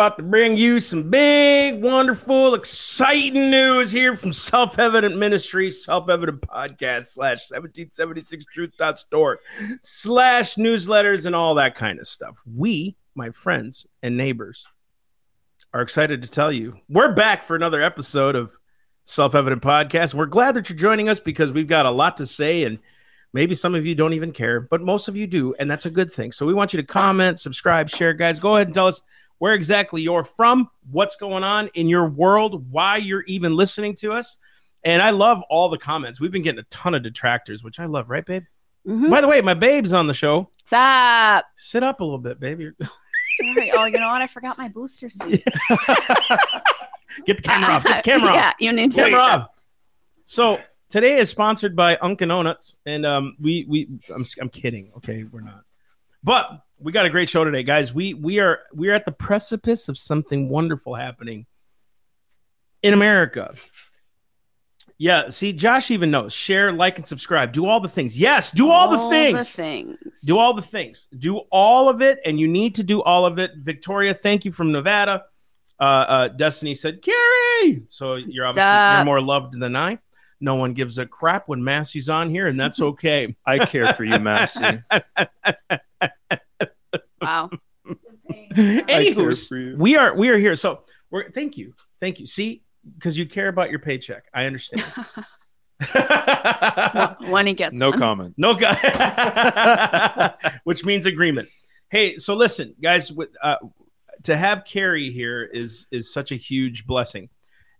about to bring you some big, wonderful, exciting news here from Self Evident Ministry, Self Evident Podcast slash seventeen seventy six Truth Store slash newsletters and all that kind of stuff. We, my friends and neighbors, are excited to tell you we're back for another episode of Self Evident Podcast. We're glad that you're joining us because we've got a lot to say and maybe some of you don't even care, but most of you do, and that's a good thing. So we want you to comment, subscribe, share, guys. Go ahead and tell us where exactly you're from, what's going on in your world, why you're even listening to us. And I love all the comments. We've been getting a ton of detractors, which I love, right, babe? Mhm. By the way, my babe's on the show. What's up? Sit up a little bit, baby. Sorry. Oh, you know what? I forgot my booster seat. Get the camera off. Get the camera off. yeah, you need to. Camera off. So today is sponsored by Unkin Onuts, and um, we we I'm I'm kidding. Okay, we're not, but we got a great show today, guys. We we are we are at the precipice of something wonderful happening in America. Yeah, see, Josh even knows. Share, like, and subscribe. Do all the things. Yes, do all, the things. things. Do all the things. Do all of it, and you need to do all of it. Victoria, thank you from Nevada. Uh, uh, Destiny said, "Carrie." So you're obviously up? you're more loved than I. No one gives a crap when Massey's on here, and that's okay. I care for you, Massey. Wow. Anywho, we are we are here. So we're thank you, thank you. See, because you care about your paycheck, I understand. when he gets No one. comment. No guy, which means agreement. Hey, so listen, guys, with, uh, to have Carrie here is is such a huge blessing,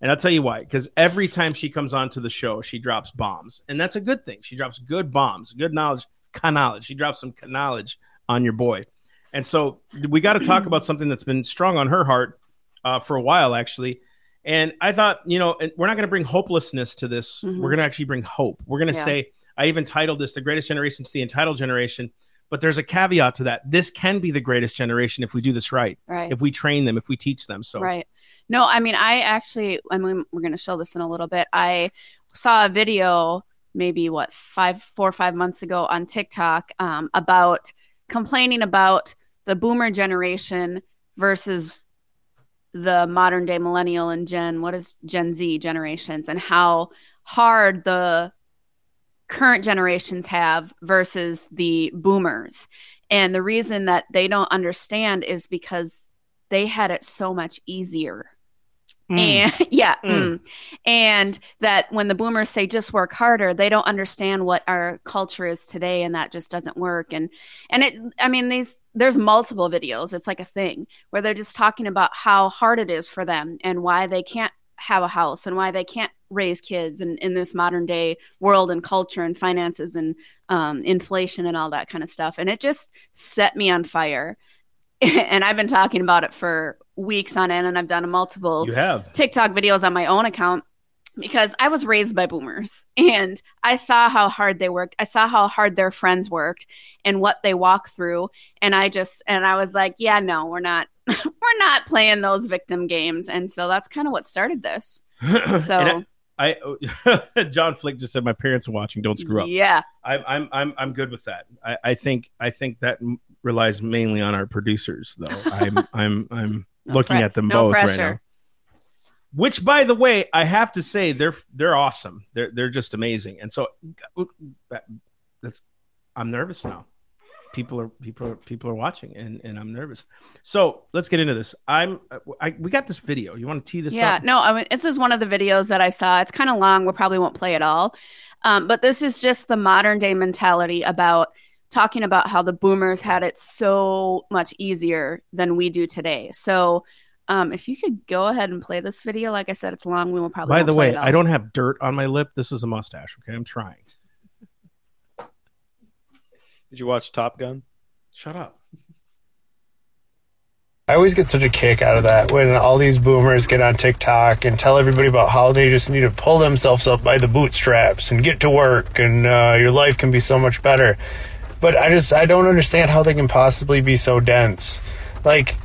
and I'll tell you why. Because every time she comes onto the show, she drops bombs, and that's a good thing. She drops good bombs, good knowledge, knowledge. She drops some knowledge on your boy, and so we got to talk about something that's been strong on her heart uh, for a while, actually. And I thought, you know, and we're not going to bring hopelessness to this. Mhm. We're going to actually bring hope. We're going to Yeah. say, I even titled this "The Greatest Generation to the Entitled Generation," but there's a caveat to that. This can be the greatest generation if we do this right, Right. if we train them, if we teach them. So, Right. No, I mean, I actually, I mean, we're going to show this in a little bit. I saw a video maybe what five, four or five months ago on TikTok um, about complaining about the boomer generation versus the modern day millennial and Gen, what is Gen Z generations, and how hard the current generations have versus the boomers. And the reason that they don't understand is because they had it so much easier. Mm. And yeah, Mm. mm. and that when the boomers say just work harder, they don't understand what our culture is today, and that just doesn't work. And and it, I mean, these there's multiple videos. It's like a thing where they're just talking about how hard it is for them and why they can't have a house and why they can't raise kids in, in this modern day world and culture and finances and um, inflation and all that kind of stuff. And it just set me on fire. and I've been talking about it for weeks on end, and I've done multiple you have. TikTok videos on my own account because I was raised by boomers and I saw how hard they worked. I saw how hard their friends worked and what they walk through. And I just, and I was like, yeah, no, we're not, we're not playing those victim games. And so that's kind of what started this. So, I, I John Flick just said, "My parents are watching. Don't screw up." yeah, I, I'm I'm I'm good with that. I, I think I think that relies mainly on our producers, though. I'm I'm I'm No looking pre- at them no both right now. Which, by the way, I have to say they're they're awesome. They're they're just amazing. And so that's I'm nervous now. People are people are people are watching, and and I'm nervous. So let's get into this. I'm I we got this video. You want to tee this yeah. up? No, I mean, this is one of the videos that I saw. It's kind of long. We probably won't play it all. Um, but this is just the modern day mentality about talking about how the boomers had it so much easier than we do today. So, um, if you could go ahead and play this video, like I said, it's long. We will probably. By the way. I don't have dirt on my lip. This is a mustache. Okay, I'm trying. Did you watch Top Gun? Shut up. I always get such a kick out of that when all these boomers get on TikTok and tell everybody about how they just need to pull themselves up by the bootstraps and get to work and uh, your life can be so much better. But I just I don't understand how they can possibly be so dense. Like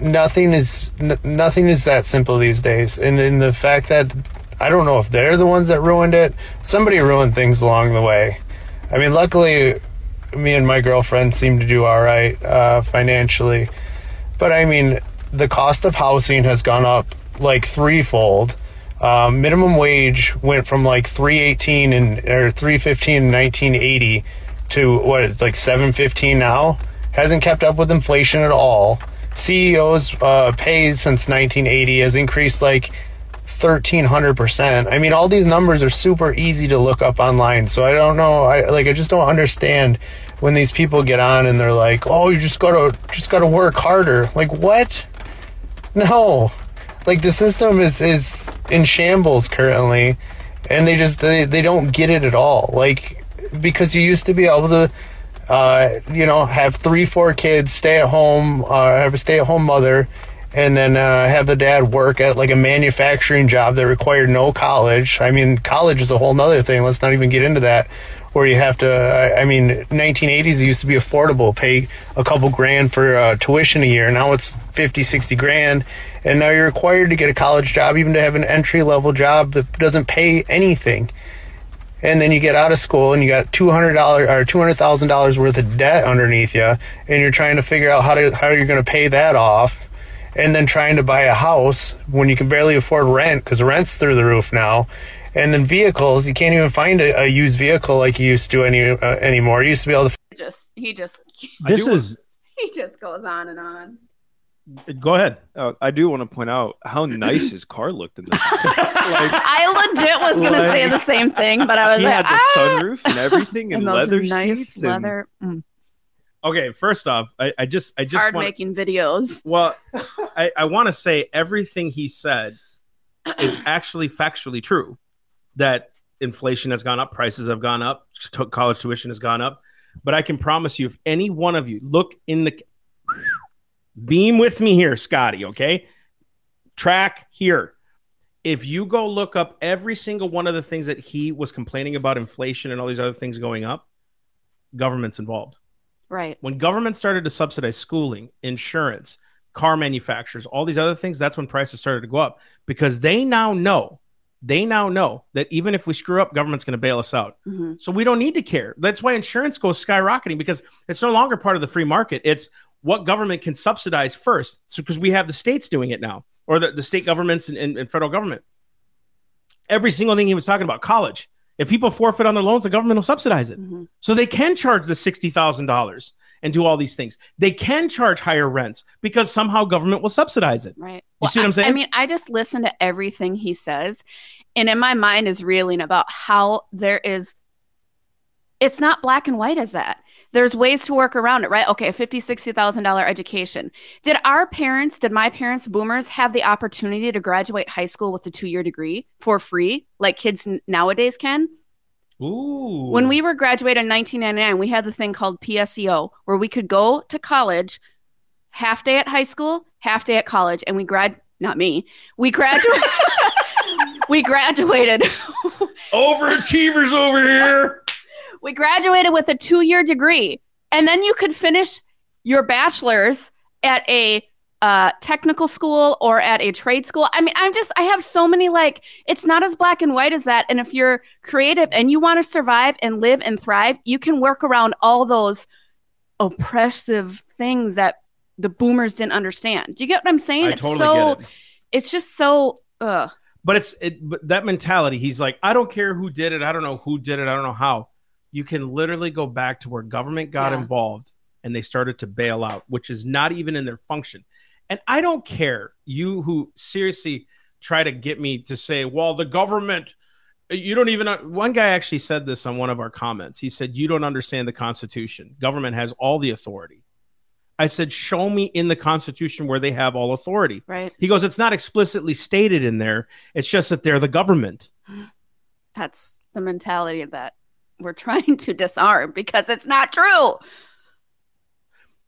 nothing is n- nothing is that simple these days. And then the fact that I don't know if they're the ones that ruined it. Somebody ruined things along the way. I mean, luckily, me and my girlfriend seem to do all right uh, financially. But I mean, the cost of housing has gone up like threefold. Um, minimum wage went from like 318 and or 315 in 1980 to what it's like 715 now. Hasn't kept up with inflation at all. CEOs uh, pay since 1980 has increased like 1300%. I mean all these numbers are super easy to look up online. So I don't know I like I just don't understand when these people get on and they're like, "Oh, you just got to just got to work harder." Like what? No. Like the system is is in shambles currently and they just they, they don't get it at all. Like because you used to be able to uh, you know, have three, four kids, stay at home, uh, have a stay at home mother, and then uh, have the dad work at like a manufacturing job that required no college. I mean, college is a whole nother thing. Let's not even get into that. Where you have to, I mean, 1980s used to be affordable, pay a couple grand for uh, tuition a year. Now it's 50, 60 grand. And now you're required to get a college job, even to have an entry level job that doesn't pay anything and then you get out of school and you got two hundred dollars or two hundred thousand dollars worth of debt underneath you, and you're trying to figure out how to how you're going to pay that off, and then trying to buy a house when you can barely afford rent because rent's through the roof now, and then vehicles you can't even find a, a used vehicle like you used to any uh, anymore. You used to be able to. Just he just This do- is he just goes on and on. Go ahead. Uh, I do want to point out how nice his car looked in this. like I legit was gonna say the same thing, but I was he like, had the ah! sunroof and everything, and, and those leather nice seats. and- leather mm, Okay, first off, I, I just I just hard want making videos. well, I, I want to say everything he said is actually factually true. That inflation has gone up, prices have gone up, college tuition has gone up. But I can promise you, if any one of you look in the beam with me here, Scotty, okay? Track here. If you go look up every single one of the things that he was complaining about inflation and all these other things going up, government's involved Right. when government started to subsidize schooling, insurance, car manufacturers, all these other things, that's when prices started to go up because they now know, they now know that even if we screw up, government's going to bail us out. Mhm. So we don't need to care. That's why insurance goes skyrocketing because it's no longer part of the free market. It's what government can subsidize first. So because we have the states doing it now, or the, the state governments and, and, and federal government. Every single thing he was talking about, college. If people forfeit on their loans, the government will subsidize it. Mhm. So they can charge the $60,000 and do all these things. They can charge higher rents because somehow government will subsidize it. Right. You see what I'm saying? I mean, I just listen to everything he says, and in my mind is reeling about how there is. It's not black and white as that. There's ways to work around it, right? Okay, a fifty, sixty thousand dollar education. Did our parents, did my parents, boomers, have the opportunity to graduate high school with a two year degree for free, like kids nowadays can? Ooh. When we were graduated in 1999, we had the thing called PSEO, where we could go to college, half day at high school, half day at college, and we grad. Not me. We graduated. we graduated. overachievers over here. We graduated with a two-year degree, and then you could finish your bachelor's at a uh, technical school or at a trade school. I mean, I'm just, I have so many like, it's not as black and white as that. And if you're creative and you want to survive and live and thrive, you can work around all those oppressive things that the boomers didn't understand. Do you get what I'm saying? I it's totally so, get it. it's just so, ugh. But it's it, but that mentality. He's like, I don't care who did it. I don't know who did it. I don't know how. You can literally go back to where government got Yeah. involved and they started to bail out, which is not even in their function. And I don't care you who seriously try to get me to say, well, the government. You don't even. Uh, one guy actually said this on one of our comments. He said, "You don't understand the Constitution. Government has all the authority." I said, "Show me in the Constitution where they have all authority." Right. He goes, it's not explicitly stated in there. It's just that they're the government. That's the mentality of that we're trying to disarm because it's not true.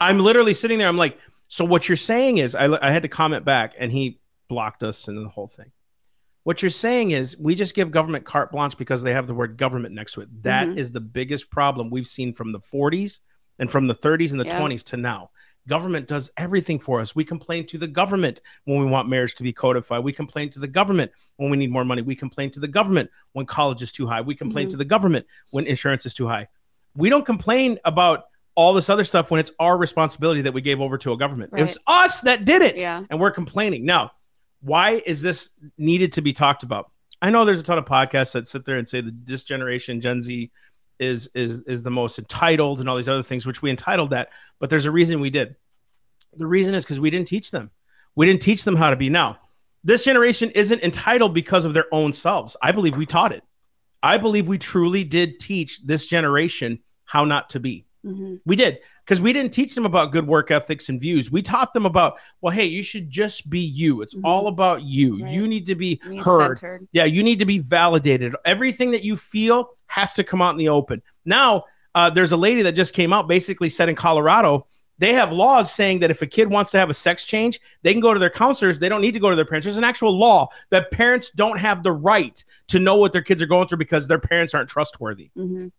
I'm literally sitting there. I'm like, so what you're saying is, I, I had to comment back and he blocked us and the whole thing. What you're saying is, we just give government carte blanche because they have the word government next to it. That is Mhm. the biggest problem we've seen from the 40s and from the 30s and the Yeah. 20s to now. Government does everything for us. We complain to the government when we want marriage to be codified. We complain to the government when we need more money. We complain to the government when college is too high. We complain Mhm. to the government when insurance is too high. We don't complain about all this other stuff when it's our responsibility that we gave over to a government. It was us that did it. Yeah. And we're complaining. Now, why is this needed to be talked about? I know there's a ton of podcasts that sit there and say that this generation, Gen Z, is is is the most entitled and all these other things, which we entitled that, but there's a reason we did. The reason is because we didn't teach them. We didn't teach them how to be. Now, this generation isn't entitled because of their own selves. I believe we taught it. I believe we truly did teach this generation how not to be. Mhm. We did because we didn't teach them about good work ethics and views. We taught them about, well, hey, you should just be you. It's Mhm. all about you. Right. You need to be Me heard. centered. Yeah, you need to be validated. Everything that you feel has to come out in the open. Now, uh, there's a lady that just came out basically said in Colorado, they have laws saying that if a kid wants to have a sex change, they can go to their counselors. They don't need to go to their parents. There's an actual law that parents don't have the right to know what their kids are going through because their parents aren't trustworthy. Mhm.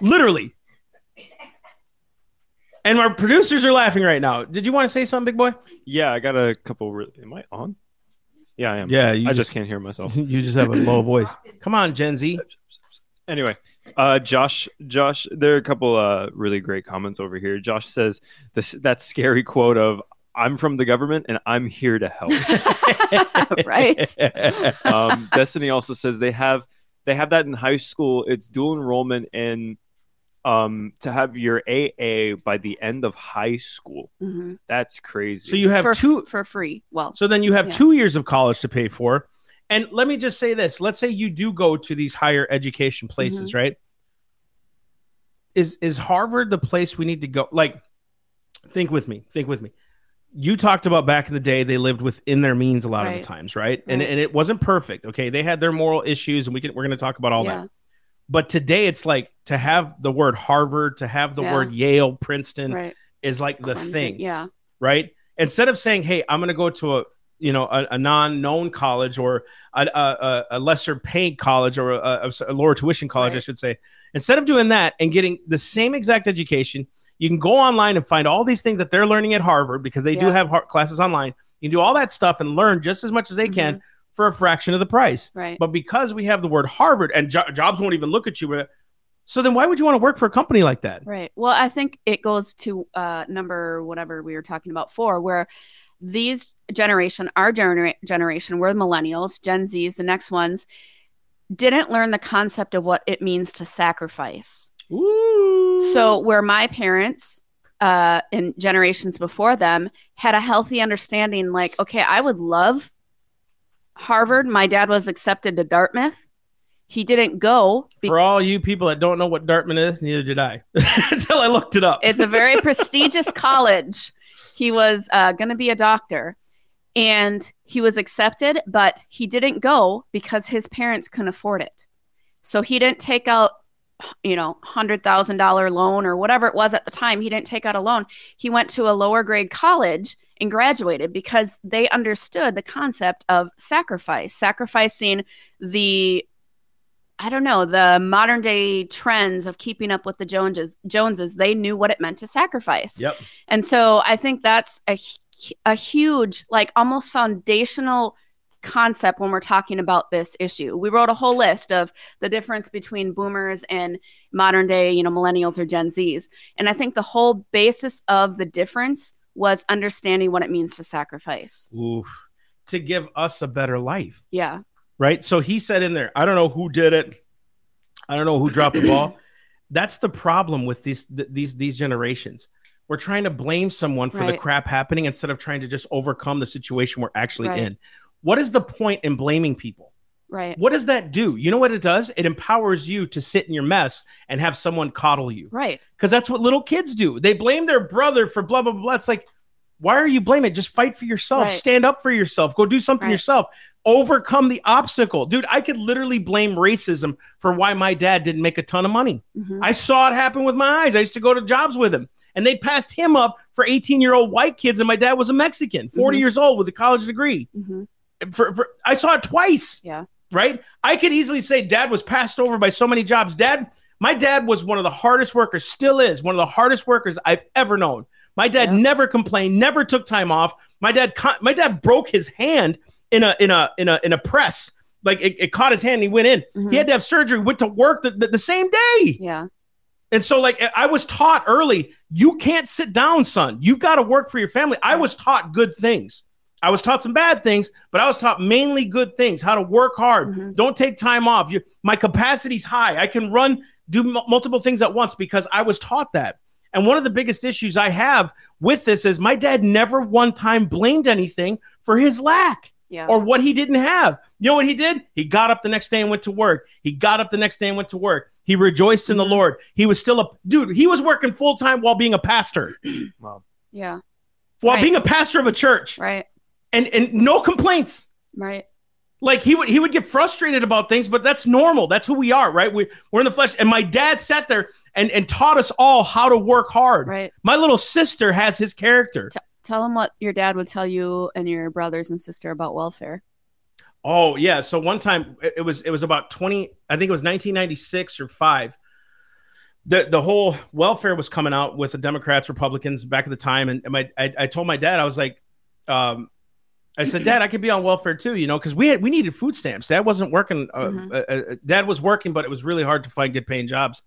Literally. And our producers are laughing right now. Did you want to say something, big boy? Yeah, I got a couple. Re- Am I on? Yeah, I am. Yeah, you I just can't hear myself. you just have a low voice. Come on, Gen Z. Anyway, uh, Josh, Josh, there are a couple uh, really great comments over here. Josh says this that scary quote of "I'm from the government and I'm here to help." right. um, Destiny also says they have they have that in high school. It's dual enrollment and um, to have your AA by the end of high school. Mhm. That's crazy. So you have for, two for free. Well, So then you have Yeah. two years of college to pay for. And let me just say this let's say you do go to these higher education places, Mm-hmm. right? Is is Harvard the place we need to go? Like, think with me, think with me. You talked about back in the day, they lived within their means a lot of the times, right? And, and it wasn't perfect. Okay. They had their moral issues, and we can we're gonna talk about all yeah. that. But today it's like to have the word Harvard, to have the Yeah. word Yale, Princeton Right. is like the Clemson, thing Yeah. right? Instead of saying, "Hey, I'm going to go to a you know a, a non-known college or a, a, a- lesser paid college or a, lower tuition college," I should say. Instead of doing that and getting the same exact education, you can go online and find all these things that they're learning at Harvard because they do have classes online. You can do all that stuff and learn just as much as they can mm-hmm. For a fraction of the price. Right. But because we have the word Harvard and jo- jobs won't even look at you, with- so then why would you want to work for a company like that? Right. Well, I think it goes to uh, number whatever we were talking about four, where these generation, our genera- generation, we're the millennials, Gen Zs, the next ones, didn't learn the concept of what it means to sacrifice. Ooh. So where my parents uh and generations before them had a healthy understanding like okay I would love Harvard my dad was accepted to Dartmouth. He didn't go be- For all you people that don't know what Dartmouth is, neither did I. Until I looked it up. it's a very prestigious college. He was uh, going to be a doctor. And he was accepted but he didn't go because his parents couldn't afford it. So he didn't take out you know $100000 loan or whatever it was at the time. He didn't take out a loan. He went to a lower grade college and graduated because they understood the concept of sacrifice sacrificing the I don't know, the modern day trends of keeping up with the Joneses, Joneses, they knew what it meant to sacrifice. Yep. And so I think that's a, a huge, like almost foundational concept when we're talking about this issue. We wrote a whole list of the difference between boomers and modern day, you know, millennials or Gen Zs. And I think the whole basis of the difference was understanding what it means to sacrifice. Oof. To give us a better life, Yeah. right? So he said in there, I don't know who did it. I don't know who dropped the ball. That's the problem with these th- these these generations. We're trying to blame someone for the crap happening instead of trying to just overcome the situation we're actually Right. in. What is the point in blaming people? Right. What does that do? You know what it does? It empowers you to sit in your mess and have someone coddle you. Right. because that's what little kids do. They blame their brother for blah blah blah. It's like, why are you blaming? Just fight for yourself. Right. Stand up for yourself. Go do something Right. yourself. Overcome the obstacle, dude. I could literally blame racism for why my dad didn't make a ton of money. Mhm. I saw it happen with my eyes. I used to go to jobs with him, and they passed him up for 18 year old white kids, and my dad was a Mexican, 40 Mhm. years old with a college degree. Mhm. For, for I saw it twice Yeah. Right? I could easily say dad was passed over by so many jobs. Dad, my dad was one of the hardest workers, still is one of the hardest workers I've ever known. My dad Yeah. never complained, never took time off. My dad, my dad broke his hand in a in a in a in a press. Like it, it caught his hand, and he went in. Mhm. He had to have surgery. Went to work the, the, the same day. Yeah. And so, like, I was taught early, you can't sit down, son. You've got to work for your family. I was taught good things. I was taught some bad things, but I was taught mainly good things how to work hard. Mhm. Don't take time off. You, my capacity's high. I can run, do m- multiple things at once because I was taught that. And one of the biggest issues I have with this is my dad never one time blamed anything for his lack Yeah. or what he didn't have. You know what he did? He got up the next day and went to work. He got up the next day and went to work. He rejoiced in the Mhm. Lord. He was still a dude. He was working full time while being a pastor, yeah. while Right. being a pastor of a church, Right. And and no complaints. Right. Like he would he would get frustrated about things, but that's normal. That's who we are, right? We we're in the flesh. And my dad sat there and and taught us all how to work hard. Right. My little sister has his character. Tell them what your dad would tell you and your brothers and sister about welfare. Oh yeah. So one time it it was it was about twenty. I think it was nineteen ninety six or five. The the whole welfare was coming out with the Democrats, Republicans back at the time, and my I, I told my dad I was like, um, I said, Dad, I could be on welfare too, you know, because we had we needed food stamps. Dad wasn't working. Uh, Mhm. uh, uh, Dad was working, but it was really hard to find good paying jobs,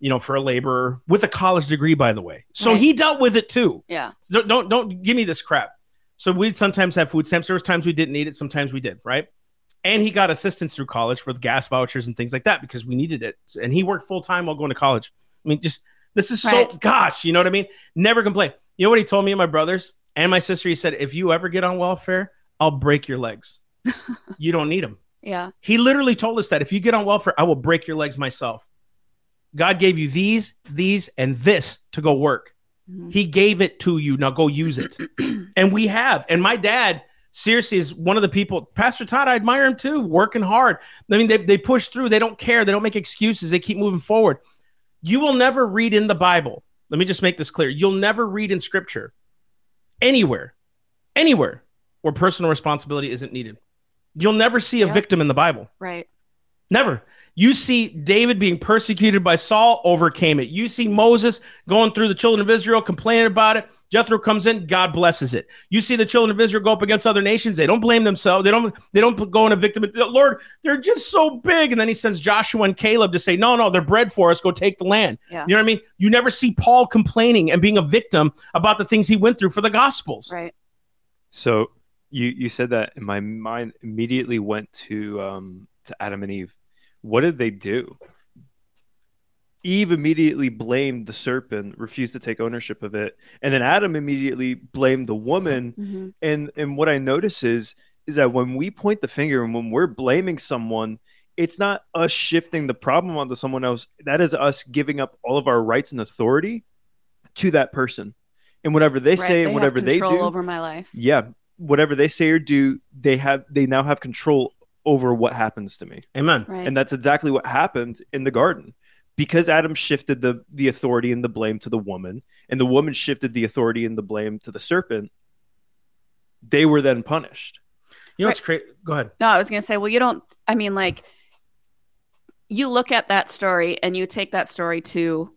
you know, for a laborer with a college degree, by the way. So Right. he dealt with it too. Yeah. So don't, don't don't give me this crap. So we'd sometimes have food stamps. There was times we didn't need it, sometimes we did, right? And he got assistance through college with gas vouchers and things like that because we needed it. And he worked full time while going to college. I mean, just this is so gosh, you know what I mean? Never complain. You know what he told me and my brothers and my sister? He said, if you ever get on welfare, I'll break your legs. you don't need them. Yeah. He literally told us that if you get on welfare, I will break your legs myself. God gave you these, these, and this to go work. Mhm. He gave it to you. Now go use it. and we have. And my dad, seriously, is one of the people, Pastor Todd, I admire him too, working hard. I mean, they, they push through, they don't care, they don't make excuses, they keep moving forward. You will never read in the Bible. Let me just make this clear. You'll never read in scripture anywhere, anywhere where personal responsibility isn't needed. You'll never see a Yeah. victim in the Bible. Right. Never. You see David being persecuted by Saul, overcame it. You see Moses going through the children of Israel, complaining about it. Jethro comes in, God blesses it. You see the children of Israel go up against other nations. They don't blame themselves. They don't. They don't go in a victim. Lord, they're just so big. And then He sends Joshua and Caleb to say, No, no, they're bred for us. Go take the land. Yeah. You know what I mean? You never see Paul complaining and being a victim about the things he went through for the Gospels. Right. So you you said that, and my mind immediately went to um to Adam and Eve. What did they do? Eve immediately blamed the serpent, refused to take ownership of it, and then Adam immediately blamed the woman. hmm And and what I notice is is that when we point the finger and when we're blaming someone, it's not us shifting the problem onto someone else. That is us giving up all of our rights and authority to that person. And whatever they right. say and have whatever they do. control do, over my life. yeah whatever they say or do they have they now have control over what happens to me Amen. Right. and that's exactly what happened in the garden because adam shifted the the authority and the blame to the woman and the woman shifted the authority and the blame to the serpent they were then punished You know what's crazy? Go ahead. No, I was going to say, well, you don't, I mean, like, you look at that story and you take that story to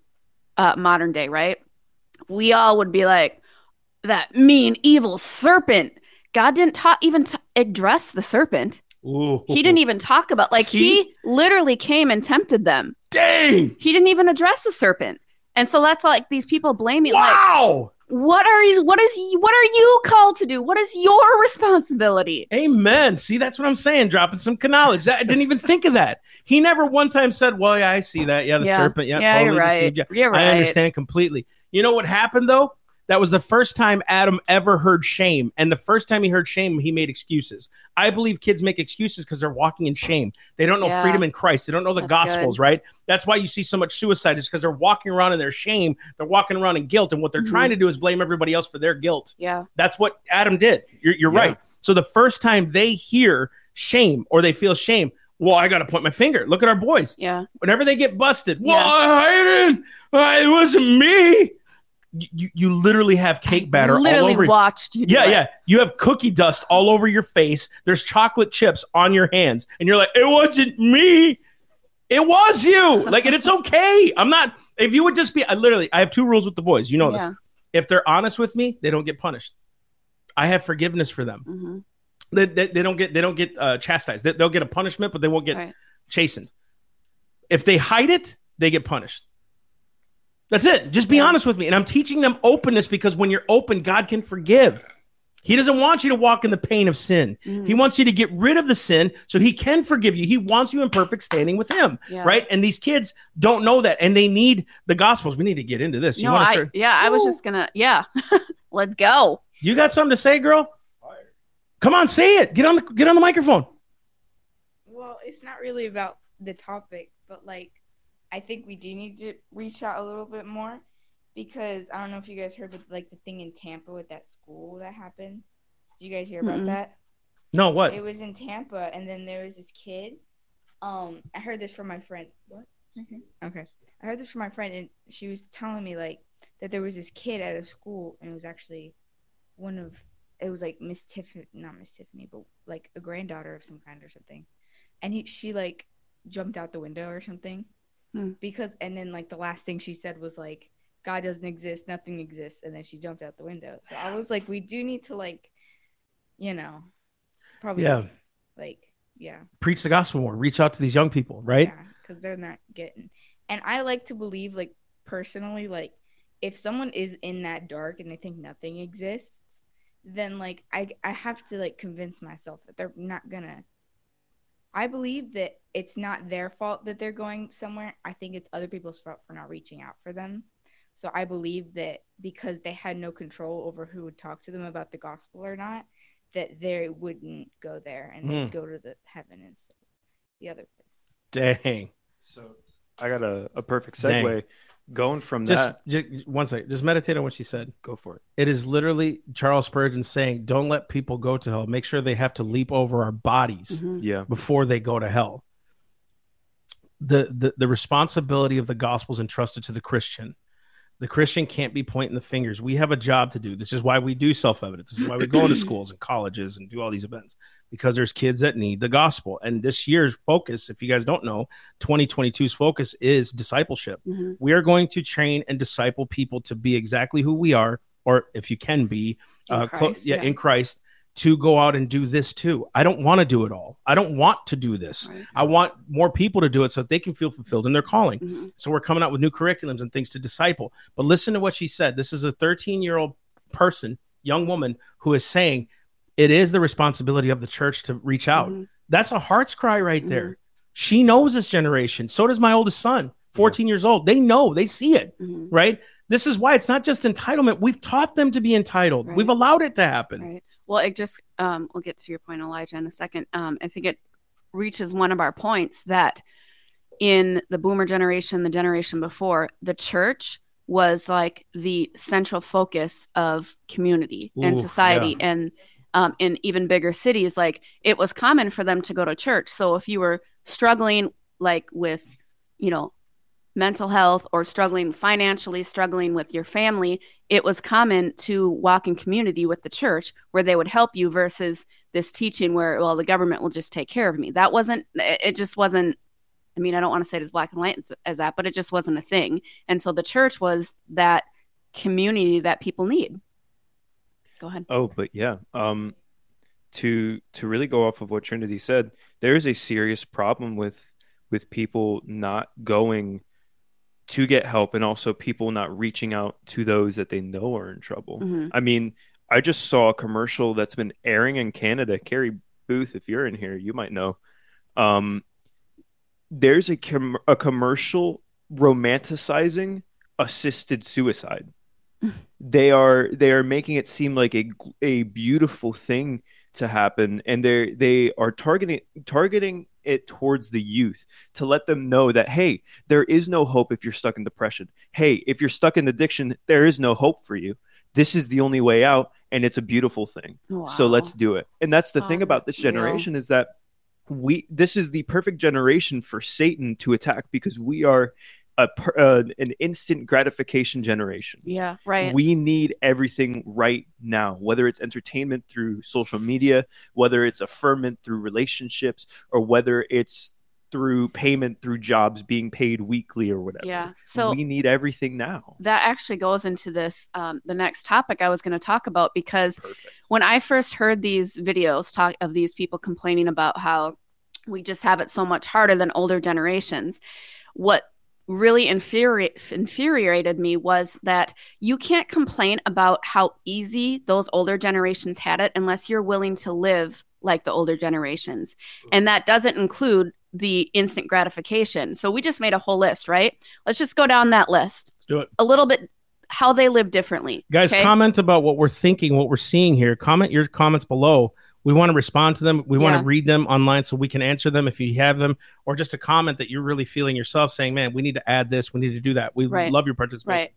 uh, modern day, right? We all would be like, that mean, evil serpent. God didn't ta- even t- address the serpent. Ooh. He didn't even talk about, like, See? he literally came and tempted them. Dang. He didn't even address the serpent. And so that's like these people blaming, like, Wow. what are you, what is, what are you called to do? What is your responsibility? Amen. See, that's what I'm saying. Dropping some knowledge. That, I didn't even think of that. He never one time said, "Well, yeah, I see that. Yeah, the Yeah. serpent. Yeah, Yeah, totally you're right. you." You're right. I understand completely. You know what happened though? That was the first time Adam ever heard shame, and the first time he heard shame, he made excuses. I believe kids make excuses because they're walking in shame. They don't know Yeah. freedom in Christ. They don't know the That's Gospels, right? That's why you see so much suicide is because they're walking around in their shame. They're walking around in guilt, and what they're Mhm. trying to do is blame everybody else for their guilt. Yeah. That's what Adam did. You're, you're Yeah. right. So the first time they hear shame or they feel shame, well, I got to point my finger. Look at our boys. Yeah. Whenever they get busted, Yeah. well, I didn't. I- It wasn't me. You, you, literally have cake batter all literally over. watched you. yeah, it. yeah. You have cookie dust all over your face. There's chocolate chips on your hands, and you're like, "It wasn't me. It was you." Like, and it's okay. I'm not. If you would just be, I literally, I have two rules with the boys. You know this. Yeah. If they're honest with me, they don't get punished. I have forgiveness for them. Mhm. They, they, they don't get they don't get uh, chastised. They, they'll get a punishment, but they won't get Right. chastened. If they hide it, they get punished. That's it. Just be honest with me. And I'm teaching them openness because when you're open, God can forgive. He doesn't want you to walk in the pain of sin. Mhm. He wants you to get rid of the sin so he can forgive you. He wants you in perfect standing with him, Yeah. right? And these kids don't know that and they need the gospels. We need to get into this. You no, I start? yeah, I was just gonna yeah. Let's go. You got something to say, girl? Come on, say it. Get on the get on the microphone. Well, it's not really about the topic, but like I think we do need to reach out a little bit more because I don't know if you guys heard of like the thing in Tampa with that school that happened. Did you guys hear about Mm-mm. that? No, what? It was in Tampa, and then there was this kid. Um, I heard this from my friend. What? Okay, I heard this from my friend, and she was telling me like that there was this kid at a school, and it was actually one of it was like Miss Tiffany, not Miss Tiffany, but like a granddaughter of some kind or something, and he she like jumped out the window or something Hmm. because, and then like the last thing she said was like God doesn't exist, nothing exists, and then she jumped out the window. So I was like, we do need to like, you know, probably Yeah. like yeah Preach the gospel more. Reach out to these young people, right? yeah because they're not getting and i like to believe like personally like if someone is in that dark and they think nothing exists then like i i have to like convince myself that they're not gonna i believe that it's not their fault that they're going somewhere i think it's other people's fault for not reaching out for them so i believe that because they had no control over who would talk to them about the gospel or not that they wouldn't go there and they'd Hmm. go to the heaven instead of the other place Dang. So I got a, a perfect Dang. Segue. Going from Just, that, just one second. Just meditate on what she said. go for it. It is literally Charles Spurgeon saying, "Don't let people go to hell. Make sure they have to leap over our bodies Mhm. Yeah. before they go to hell." The, the the responsibility of the gospel is entrusted to the Christian. The Christian can't be pointing the fingers. We have a job to do. This is why we do self evidence. This is why we go into schools and colleges and do all these events because there's kids that need the gospel. And this year's focus, if you guys don't know, 2022's focus is discipleship. Mhm. We are going to train and disciple people to be exactly who we are, or if you can be, In uh, Christ, yeah, yeah. in Christ, to go out and do this too. I don't want to do it all. I don't want to do this. Right. I want more people to do it so that they can feel fulfilled in their calling. Mhm. So we're coming out with new curriculums and things to disciple. But listen to what she said. This is a 13 year old person, young woman, who is saying it is the responsibility of the church to reach out. Mhm. That's a heart's cry right there. She knows this generation. So does my oldest son, 14 years old. They know, they see it, Mhm. right? This is why it's not just entitlement. We've taught them to be entitled. Right. We've allowed it to happen. Right. Well, it just um we'll get to your point, Elijah, in a second. Um, I think it reaches one of our points that in the boomer generation, the generation before, the church was like the central focus of community and Ooh, society and um, in even bigger cities like it was common for them to go to church. So if you were struggling like with you know mental health or struggling financially struggling with your family it was common to walk in community with the church where they would help you versus this teaching where well the government will just take care of me. That wasn't it just wasn't i mean i don't want to say it as black and white as that but it just wasn't a thing. And so the church was that community that people need go ahead Oh, but yeah. Um, to to really go off of what Trinity said, there is a serious problem with with people not going to get help, and also people not reaching out to those that they know are in trouble. Mhm. I mean, I just saw a commercial that's been airing in Canada. Carrie Booth, if you're in here, you might know. Um, there's a com- a commercial romanticizing assisted suicide. They are they are making it seem like a a beautiful thing to happen, and they they are targeting targeting it towards the youth to let them know that hey, there is no hope if you're stuck in depression. Hey, if you're stuck in addiction, there is no hope for you. This is the only way out, and it's a beautiful thing. So let's do it. And that's the thing Oh, about this generation is that we this is the perfect generation for Satan to attack because we are a uh, an instant gratification generation. yeah right We need everything right now, whether it's entertainment through social media, whether it's affirmation through relationships, or whether it's through payment through jobs being paid weekly or whatever. yeah so we need everything now. that actually goes into this um, the next topic i was going to talk about because Perfect. when i first heard these videos talk of these people complaining about how we just have it so much harder than older generations what really infuri- infuriated me was that you can't complain about how easy those older generations had it unless you're willing to live like the older generations. Mm-hmm. And that doesn't include the instant gratification. So we just made a whole list, right? Let's just go down that list Let's do it. a little bit how they live differently. Guys, okay? comment about what we're thinking, what we're seeing here. Comment your comments below. We want to respond to them. We want to read them online so we can answer them if you have them, or just a comment that you're really feeling yourself saying, man, we need to add this, we need to do that. We Right. love your participation. Right.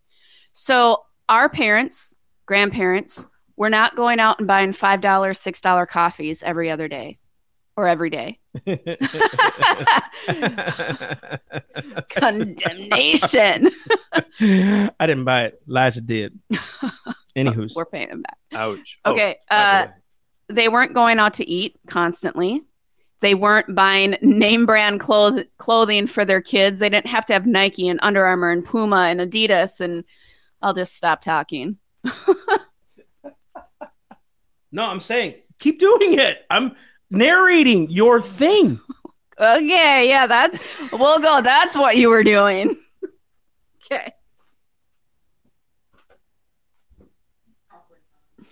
So our parents, grandparents, were not going out and buying $5, $6 coffees every other day or every day. Condemnation. I didn't buy it. Liza did. Anywho's. We're paying them back. Ouch. Okay. Oh, uh, way. They weren't going out to eat constantly. They weren't buying name brand cloth- clothing for their kids. They didn't have to have Nike and Under Armour and Puma and Adidas. And I'll just stop talking. No, I'm saying keep doing it. I'm narrating your thing. Okay, yeah, that's we'll go. That's what you were doing. Okay.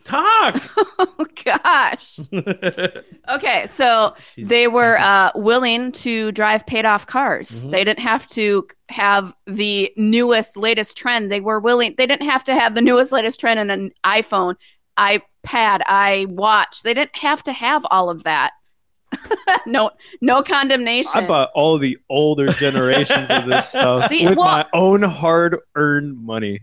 Talk. Oh gosh. Okay, so they were uh, willing to drive paid off cars. Mhm. They didn't have to have the newest, latest trend. They were willing. They didn't have to have the newest, latest trend in an iPhone, iPad, iWatch. They didn't have to have all of that. no, no condemnation. I bought all the older generations of this stuff See, with well- my own hard-earned money.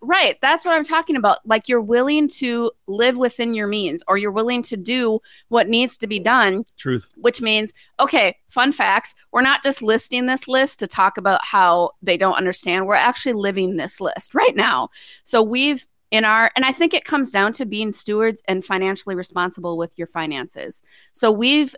Right. That's what I'm talking about. Like you're willing to live within your means or you're willing to do what needs to be done, Truth. which means, okay, fun facts. We're not just listing this list to talk about how they don't understand. We're actually living this list right now. So we've in our and I think it comes down to being stewards and financially responsible with your finances. So we've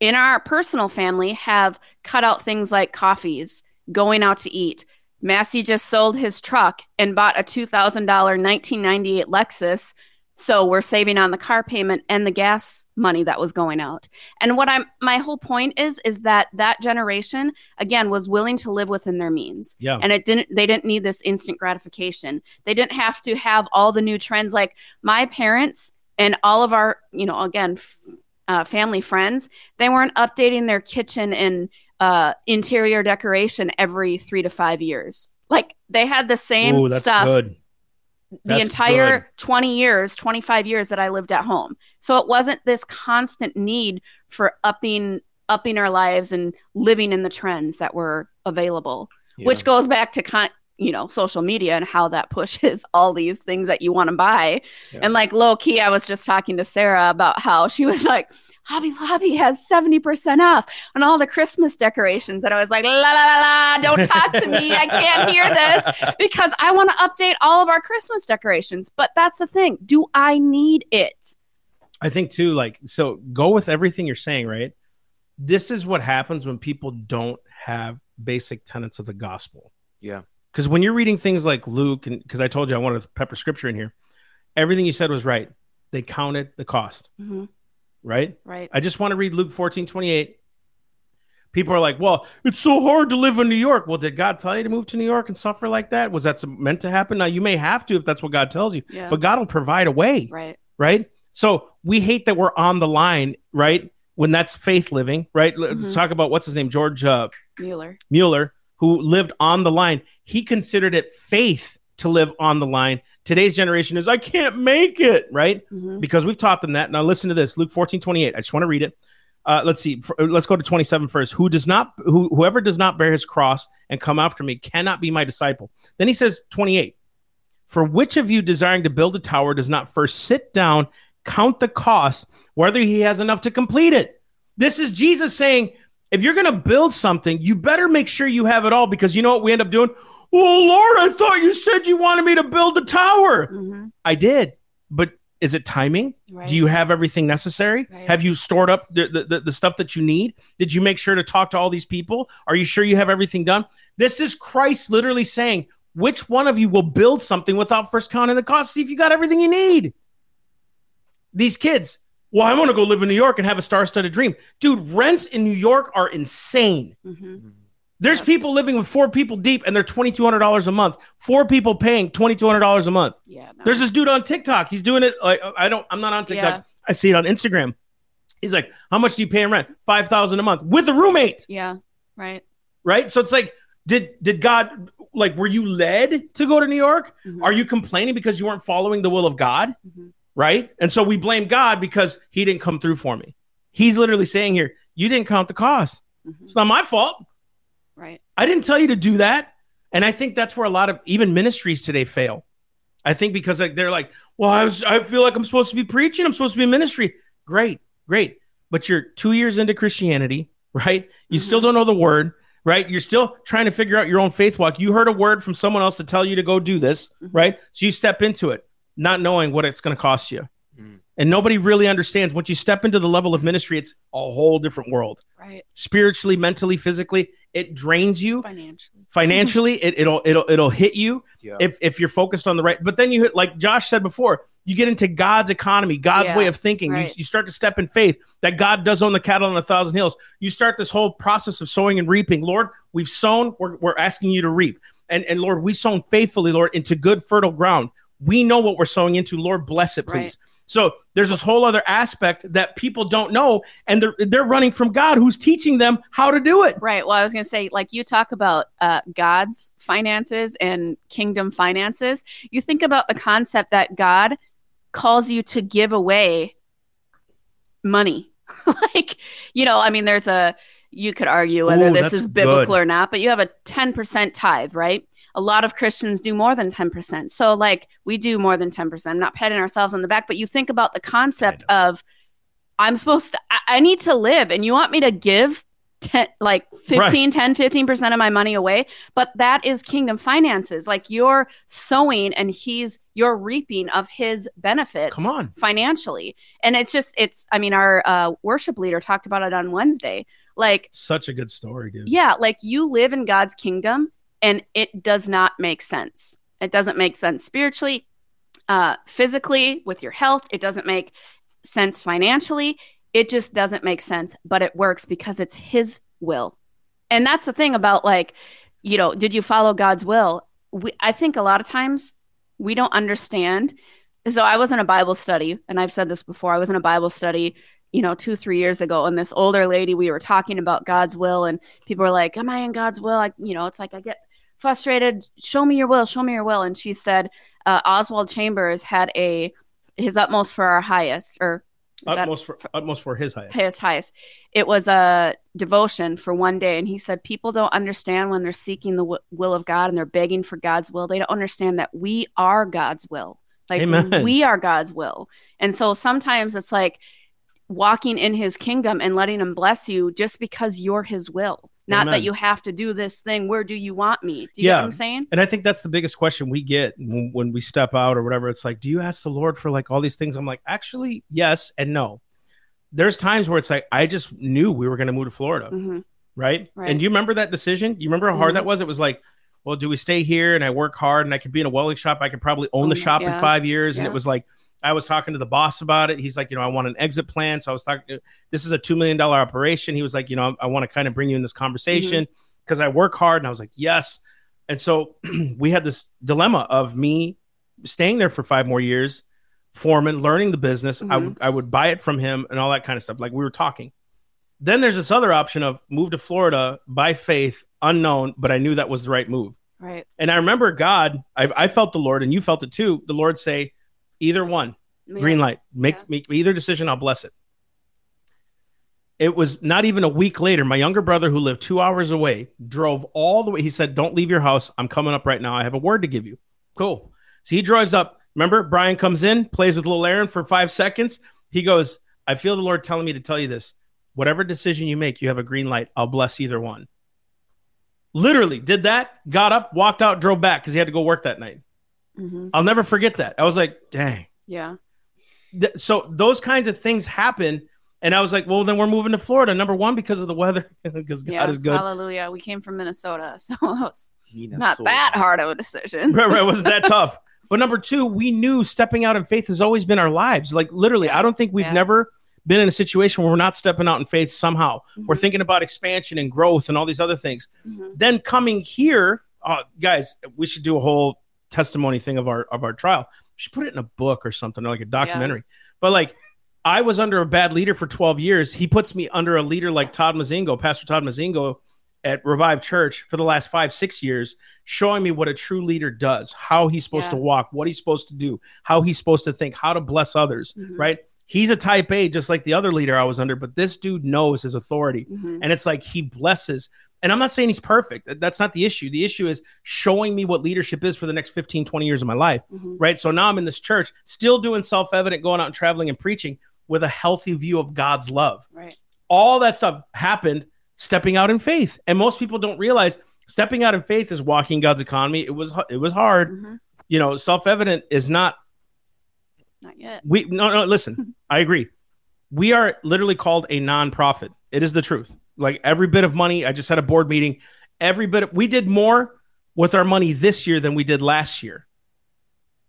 in our personal family have cut out things like coffees, going out to eat. Massey just sold his truck and bought a $2,000 1998 Lexus. So we're saving on the car payment and the gas money that was going out. And what I'm my whole point is is that that generation again was willing to live within their means. Yeah. And it didn't they didn't need this instant gratification. They didn't have to have all the new trends like my parents and all of our, you know, again, f- uh, family friends, they weren't updating their kitchen and uh, interior decoration every three to five years. Like they had the same Ooh, stuff good. the That's entire good. 20 years, 25 years that I lived at home. So it wasn't this constant need for upping upping our lives and living in the trends that were available, which goes back to con- you know, social media and how that pushes all these things that you want to buy. Yeah. And like low key, I was just talking to Sarah about how she was like, Hobby Lobby has 70% off on all the Christmas decorations. And I was like, la la la la, don't talk to me. I can't hear this because I want to update all of our Christmas decorations. But that's the thing. Do I need it? I think too, like, so go with everything you're saying, right? This is what happens when people don't have basic tenets of the gospel. Yeah. Because when you're reading things like Luke, and because I told you I wanted to pepper scripture in here, everything you said was right. They counted the cost, mm-hmm. Right? Right. I just want to read Luke 14, 28. People are like, well, it's so hard to live in New York. Well, did God tell you to move to New York and suffer like that? Was that meant to happen? Now, you may have to if that's what God tells you, Yeah. but God will provide a way right. right? So we hate that we're on the line, right? When that's faith living, right? Let's Mhm. talk about what's his name, George uh, Mueller. Mueller, who lived on the line. He considered it faith to live on the line. Today's generation is, I can't make it, right? Mhm. Because we've taught them that. Now listen to this, Luke 14, 28. I just want to read it. Uh, let's see. Let's go to 27 first. Who does not, who, whoever does not bear his cross and come after me cannot be my disciple. Then he says 28. For which of you desiring to build a tower does not first sit down, count the cost, whether he has enough to complete it? This is Jesus saying, if you're going to build something, you better make sure you have it all because you know what we end up doing? Well, Lord, I thought you said you wanted me to build a tower. Mhm. I did, but is it timing? Right. Do you have everything necessary? Right. Have you stored up the, the, the, the stuff that you need? Did you make sure to talk to all these people? Are you sure you have everything done? This is Christ literally saying, which one of you will build something without first counting the cost? See if you got everything you need. These kids, well, I want to go live in New York and have a star studded dream. Dude, rents in New York are insane. Mhm. There's people living with four people deep and they're $2,200 a month. Four people paying $2,200 a month. Yeah. no. There's this dude on TikTok. He's doing it like I don't. I'm not on TikTok. Yeah. I see it on Instagram. He's like, "How much do you pay in rent? Five thousand a month with a roommate." Yeah. Right. Right. So it's like, did did God like? Were you led to go to New York? Mhm. Are you complaining because you weren't following the will of God? Mhm. Right. And so we blame God because He didn't come through for me. He's literally saying here, "You didn't count the cost. Mhm. It's not my fault. I didn't tell you to do that." And I think that's where a lot of even ministries today fail. I think because like they're like, well, I, was, I feel like I'm supposed to be preaching. I'm supposed to be in ministry. Great, great. But you're two years into Christianity, right? You still don't know the word, right? You're still trying to figure out your own faith walk. You heard a word from someone else to tell you to go do this, Mhm. right? So you step into it, not knowing what it's going to cost you. Mm. And nobody really understands once you step into the level of ministry, it's a whole different world. Right. Spiritually, mentally, physically, it drains you. Financially. Financially, it, it'll it'll it'll hit you Yeah. if if you're focused on the right but then you hit like josh said before you get into god's economy god's Yeah, way of thinking you, right. you start to step in faith that god does own the cattle on a thousand hills you start this whole process of sowing and reaping lord we've sown we're, we're asking you to reap and and lord we sown faithfully lord into good fertile ground we know what we're sowing into lord bless it please Right. So there's this whole other aspect that people don't know and they're they're running from god who's teaching them how to do it Right. Well, I was going to say, like you talk about uh, God's finances and kingdom finances. You think about the concept that God calls you to give away money. like, you know, I mean, there's a, you could argue whether Ooh, this is biblical good. or not, but you have a 10% tithe, right? A lot of Christians do more than 10%. So, like, we do more than 10%. I'm not patting ourselves on the back, but you think about the concept of, I'm supposed to, I, I need to live, and you want me to give 10, like 15, 10, 15% of my money away. But that is kingdom finances. Like you're sowing and he's, you're reaping of his benefits Come on. financially. And it's just, it's, I mean, our uh, worship leader talked about it on Wednesday. Like, such a good story dude yeah, like you live in God's kingdom and it does not make sense. It doesn't make sense spiritually, uh, physically, with your health. It doesn't make sense financially. It just doesn't make sense, but it works because it's His will. And that's the thing about like, you know, did you follow God's will? We, I think a lot of times we don't understand. So I was in a Bible study, and I've said this before. I was in a Bible study, you know, two, three years ago, and this older lady, we were talking about God's will, and people were like, "Am I in God's will?" I, you know, it's like I get frustrated. Show me your will. Show me your will. And she said, uh, Oswald Chambers had a his utmost for our highest, or is that- utmost for utmost for his highest his highest. It was a devotion for one day, and he said people don't understand when they're seeking the w- will of God and they're begging for God's will. They don't understand that we are God's will. Like Amen. we are God's will, and so sometimes it's like walking in His kingdom and letting Him bless you just because you're His will. Not Amen. that you have to do this thing. Where do you want me? Do you Yeah. what I'm saying? And I think that's the biggest question we get when, when we step out or whatever. It's like, do you ask the Lord for like all these things? I'm like, actually, yes and no. There's times where it's like, I just knew we were going to move to Florida, hmm right? Right. And you remember that decision? You remember how hard Mhm. that was? It was like, well, do we stay here and I work hard and I could be in a welding shop? I could probably own the it, shop in five years. And it was like, I was talking to the boss about it. He's like, you know, I want an exit plan. So I was talking, this is a $2 million operation. He was like, you know, I, I want to kind of bring you in this conversation because I work hard. And I was like, yes. And so we had this dilemma of me staying there for five more years, foreman, learning the business. I, Mhm. would, I would buy it from him and all that kind of stuff. Like we were talking. Then there's this other option of move to Florida by faith, unknown, but I knew that was the right move. Right. And I remember God, I, I felt the Lord, and you felt it too. The Lord say, either one, green light, make, Yeah. make either decision, I'll bless it. It was not even a week later. My younger brother, who lived two hours away, drove all the way. He said, Don't leave your house. I'm coming up right now. I have a word to give you. Cool. So he drives up. Remember, Brian comes in, plays with little Aaron for five seconds. He goes, I feel the Lord telling me to tell you this. Whatever decision you make, you have a green light. I'll bless either one. Literally did that, got up, walked out, drove back because he had to go work that night. Hmm I'll never forget that. I was like, dang. Yeah. Th- So those kinds of things happen. And I was like, well, then we're moving to Florida. Number one, because of the weather, because God Yeah. is good. Hallelujah. We came from Minnesota, so it was not that hard of a decision. right, right. It wasn't that tough. But number two, we knew stepping out in faith has always been our lives. Like literally, Yeah. I don't think we've Yeah. never been in a situation where we're not stepping out in faith somehow. We're Mhm. thinking about expansion and growth and all these other things. Mhm. Then coming here, uh, guys, we should do a whole testimony thing of our of our trial. She put it in a book or something, or like a documentary. But like, I was under a bad leader for 12 years. He puts me under a leader like Todd Mazingo, Pastor Todd Mazingo at Revive Church for the last five, six years, showing me what a true leader does, how he's supposed Yeah. to walk, what he's supposed to do, how he's supposed to think, how to bless others, Mhm. right? He's a type A, just like the other leader I was under, but this dude knows his authority. Mhm. And it's like he blesses. And I'm not saying he's perfect. That's not the issue. The issue is showing me what leadership is for the next 15, 20 years of my life, Mhm. right? So now I'm in this church, still doing self evident, going out and traveling and preaching with a healthy view of God's love Right. all that stuff happened stepping out in faith and most people don't realize stepping out in faith is walking god's economy it was it was hard Mhm. you know self-evident is not Not yet. we no no listen i agree we are literally called a non-profit it is the truth like every bit of money i just had a board meeting every bit of, we did more with our money this year than we did last year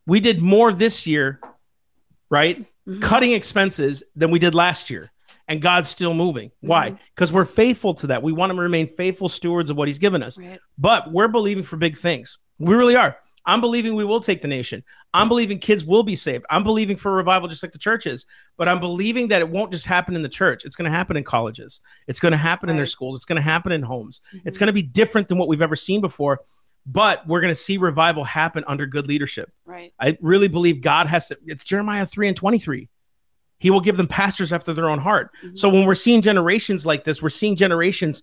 we did more this year right Mhm. cutting expenses than we did last year. And God's still moving. Why? Because we're faithful to that. We want to remain faithful stewards of what He's given us. Right. But we're believing for big things. We really are. I'm believing we will take the nation. I'm believing kids will be saved. I'm believing for a revival just like the church is. But I'm believing that it won't just happen in the church. It's going to happen in colleges. It's going to happen in their schools. It's going to happen in homes. It's Mhm. going to be different than what we've ever seen before. But we're going to see revival happen under good leadership. Right. I really believe God has to. It's Jeremiah 3 and 23. He will give them pastors after their own heart. Mhm. So when we're seeing generations like this, we're seeing generations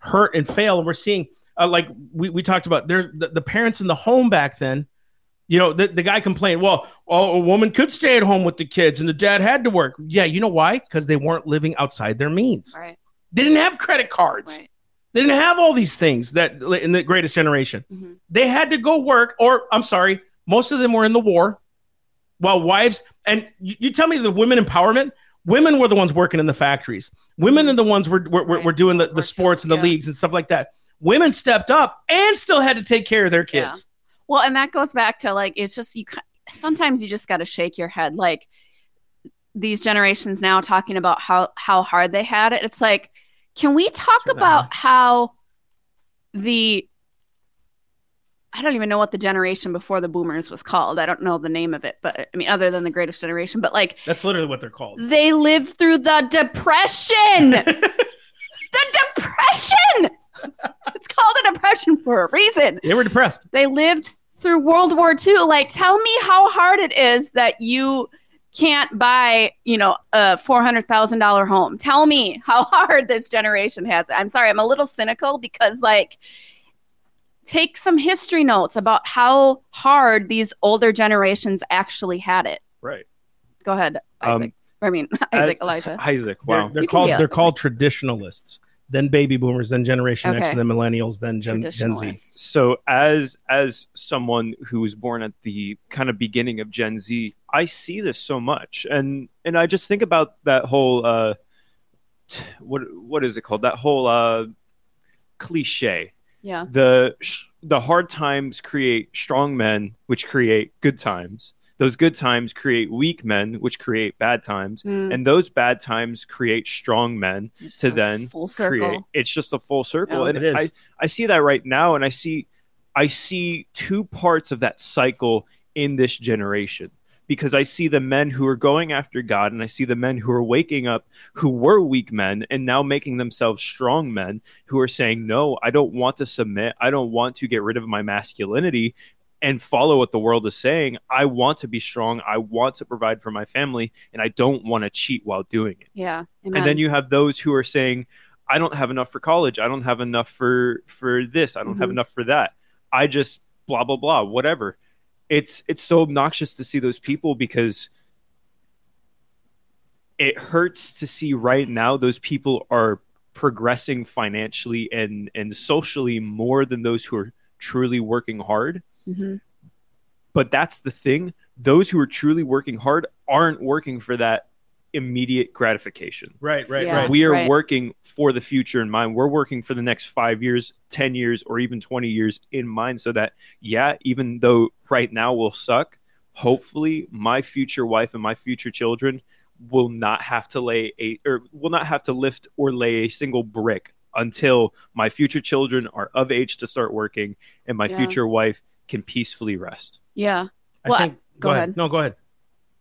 hurt and fail. And we're seeing, uh, like we, we talked about, there's the, the parents in the home back then. You know, the, the guy complained, well, oh, a woman could stay at home with the kids and the dad had to work. Yeah, you know why? Because they weren't living outside their means. Right. They didn't have credit cards. Right. They didn't have all these things that in the greatest generation Mhm. they had to go work or i'm sorry most of them were in the war while wives and you, you tell me the women empowerment women were the ones working in the factories women are the ones were, were, were, Right. were doing the, the sports and the yeah. leagues and stuff like that women stepped up and still had to take care of their Yeah. kids Well, and that goes back to like it's just you. Sometimes you just got to shake your head. Like these generations now talking about how how hard they had it. It's like, can we talk Sure about how the I don't even know what the generation before the boomers was called. I don't know the name of it, but I mean, other than the greatest generation, but like that's literally what they're called they lived through the depression. the depression. it's called a depression for a reason they were depressed they lived through World War II. Like, tell me how hard it is that you can't buy, you know, a four hundred thousand dollar home. Tell me how hard this generation has. it. I'm sorry, I'm a little cynical because, like, take some history notes about how hard these older generations actually had it. Right. Go ahead, Um, Isaac. I mean, Isaac, Elijah. Isaac. they're, Wow. they're called they're called traditionalists then baby boomers then generation x Okay. and then millennials then gen, gen z So as as someone who was born at the kind of beginning of Gen Z, I see this so much, and and I just think about that whole uh, what what is it called? That whole uh, cliche. Yeah. The sh- the hard times create strong men, which create good times. Those good times create weak men, which create bad times, Mm, and those bad times create strong men it's to then full circle. create it's just a full circle Yeah. and It is. I, I see that right now and i see i see two parts of that cycle in this generation because i see the men who are going after god and i see the men who are waking up who were weak men and now making themselves strong men who are saying no i don't want to submit i don't want to get rid of my masculinity and follow what the world is saying i want to be strong. I want to provide for my family and i don't want to cheat while doing it. Yeah. and then you have those who are saying i don't have enough for college. I don't have enough for for this. I don't have Mhm. enough for that. I just blah blah blah whatever. It's it's so obnoxious to see those people because it hurts to see right now those people are progressing financially and and socially more than those who are truly working hard Mhm. but that's the thing those who are truly working hard aren't working for that immediate gratification right right Yeah. right we are right. working for the future in mind. We're working for the next five years, 10 years, or even 20 years in mind so that, yeah, even though right now will suck, hopefully my future wife and my future children will not have to lay a or will not have to lift or lay a single brick until my future children are of age to start working and my Yeah. future wife can peacefully rest. Yeah. I Well, think. go ahead. No, go ahead.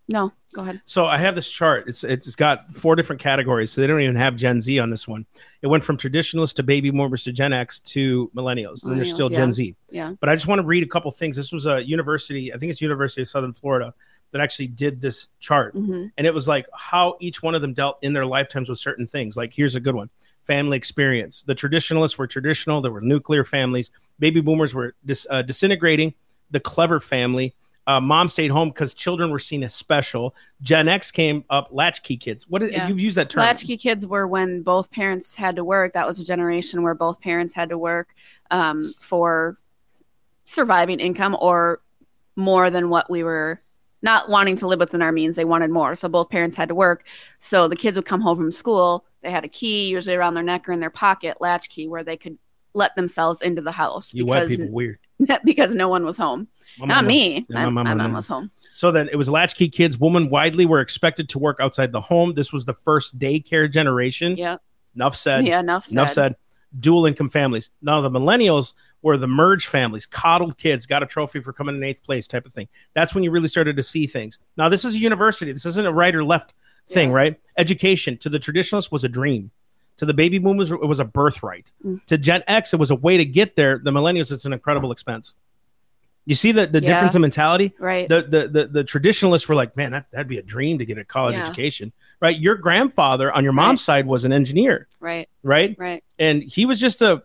No, go ahead. So I have this chart. It's it's got four different categories. So they don't even have Gen Z on this one. It went from traditionalists to baby boomers to Gen X to millennials. And then there's still Millennials, Gen. Z. Yeah. But I just want to read a couple things. This was a university, I think it's University of Southern Florida, that actually did this chart. hmm And it was like how each one of them dealt in their lifetimes with certain things. Like here's a good one. Family experience. The traditionalists were traditional. There were nuclear families. Baby boomers were dis, uh, disintegrating. The Cleaver family. Uh, mom stayed home because children were seen as special. Gen X came up. Latchkey kids. What did Yeah. you use that term? Latchkey kids were when both parents had to work. That was a generation where both parents had to work um, for surviving income or more than what we were not wanting to live within our means. They wanted more. So both parents had to work. So the kids would come home from school. They had a key, usually around their neck or in their pocket, latchkey, where they could let themselves into the house You white people weird. because no one was home. My Not mama- me. Yeah, my, my my mom was home. So then it was latchkey kids. Women widely were expected to work outside the home. This was the first daycare generation. Yeah. Enough said. Yeah. Enough said. Enough said. Dual income families. Now the millennials were the merge families, coddled kids, got a trophy for coming in eighth place type of thing. That's when you really started to see things. Now this is a university. This isn't a right or left thing, Yeah. right? Education to the traditionalists was a dream. To the baby boomers, it was a birthright. Mm. To Gen X, it was a way to get there. The millennials, it's an incredible expense. You see the, the Yeah. difference in mentality? Right. the, the the the traditionalists were like, man, that, that'd be a dream to get a college Yeah. education, right? Your grandfather on your mom's side was an engineer, right. right? Right. And he was just a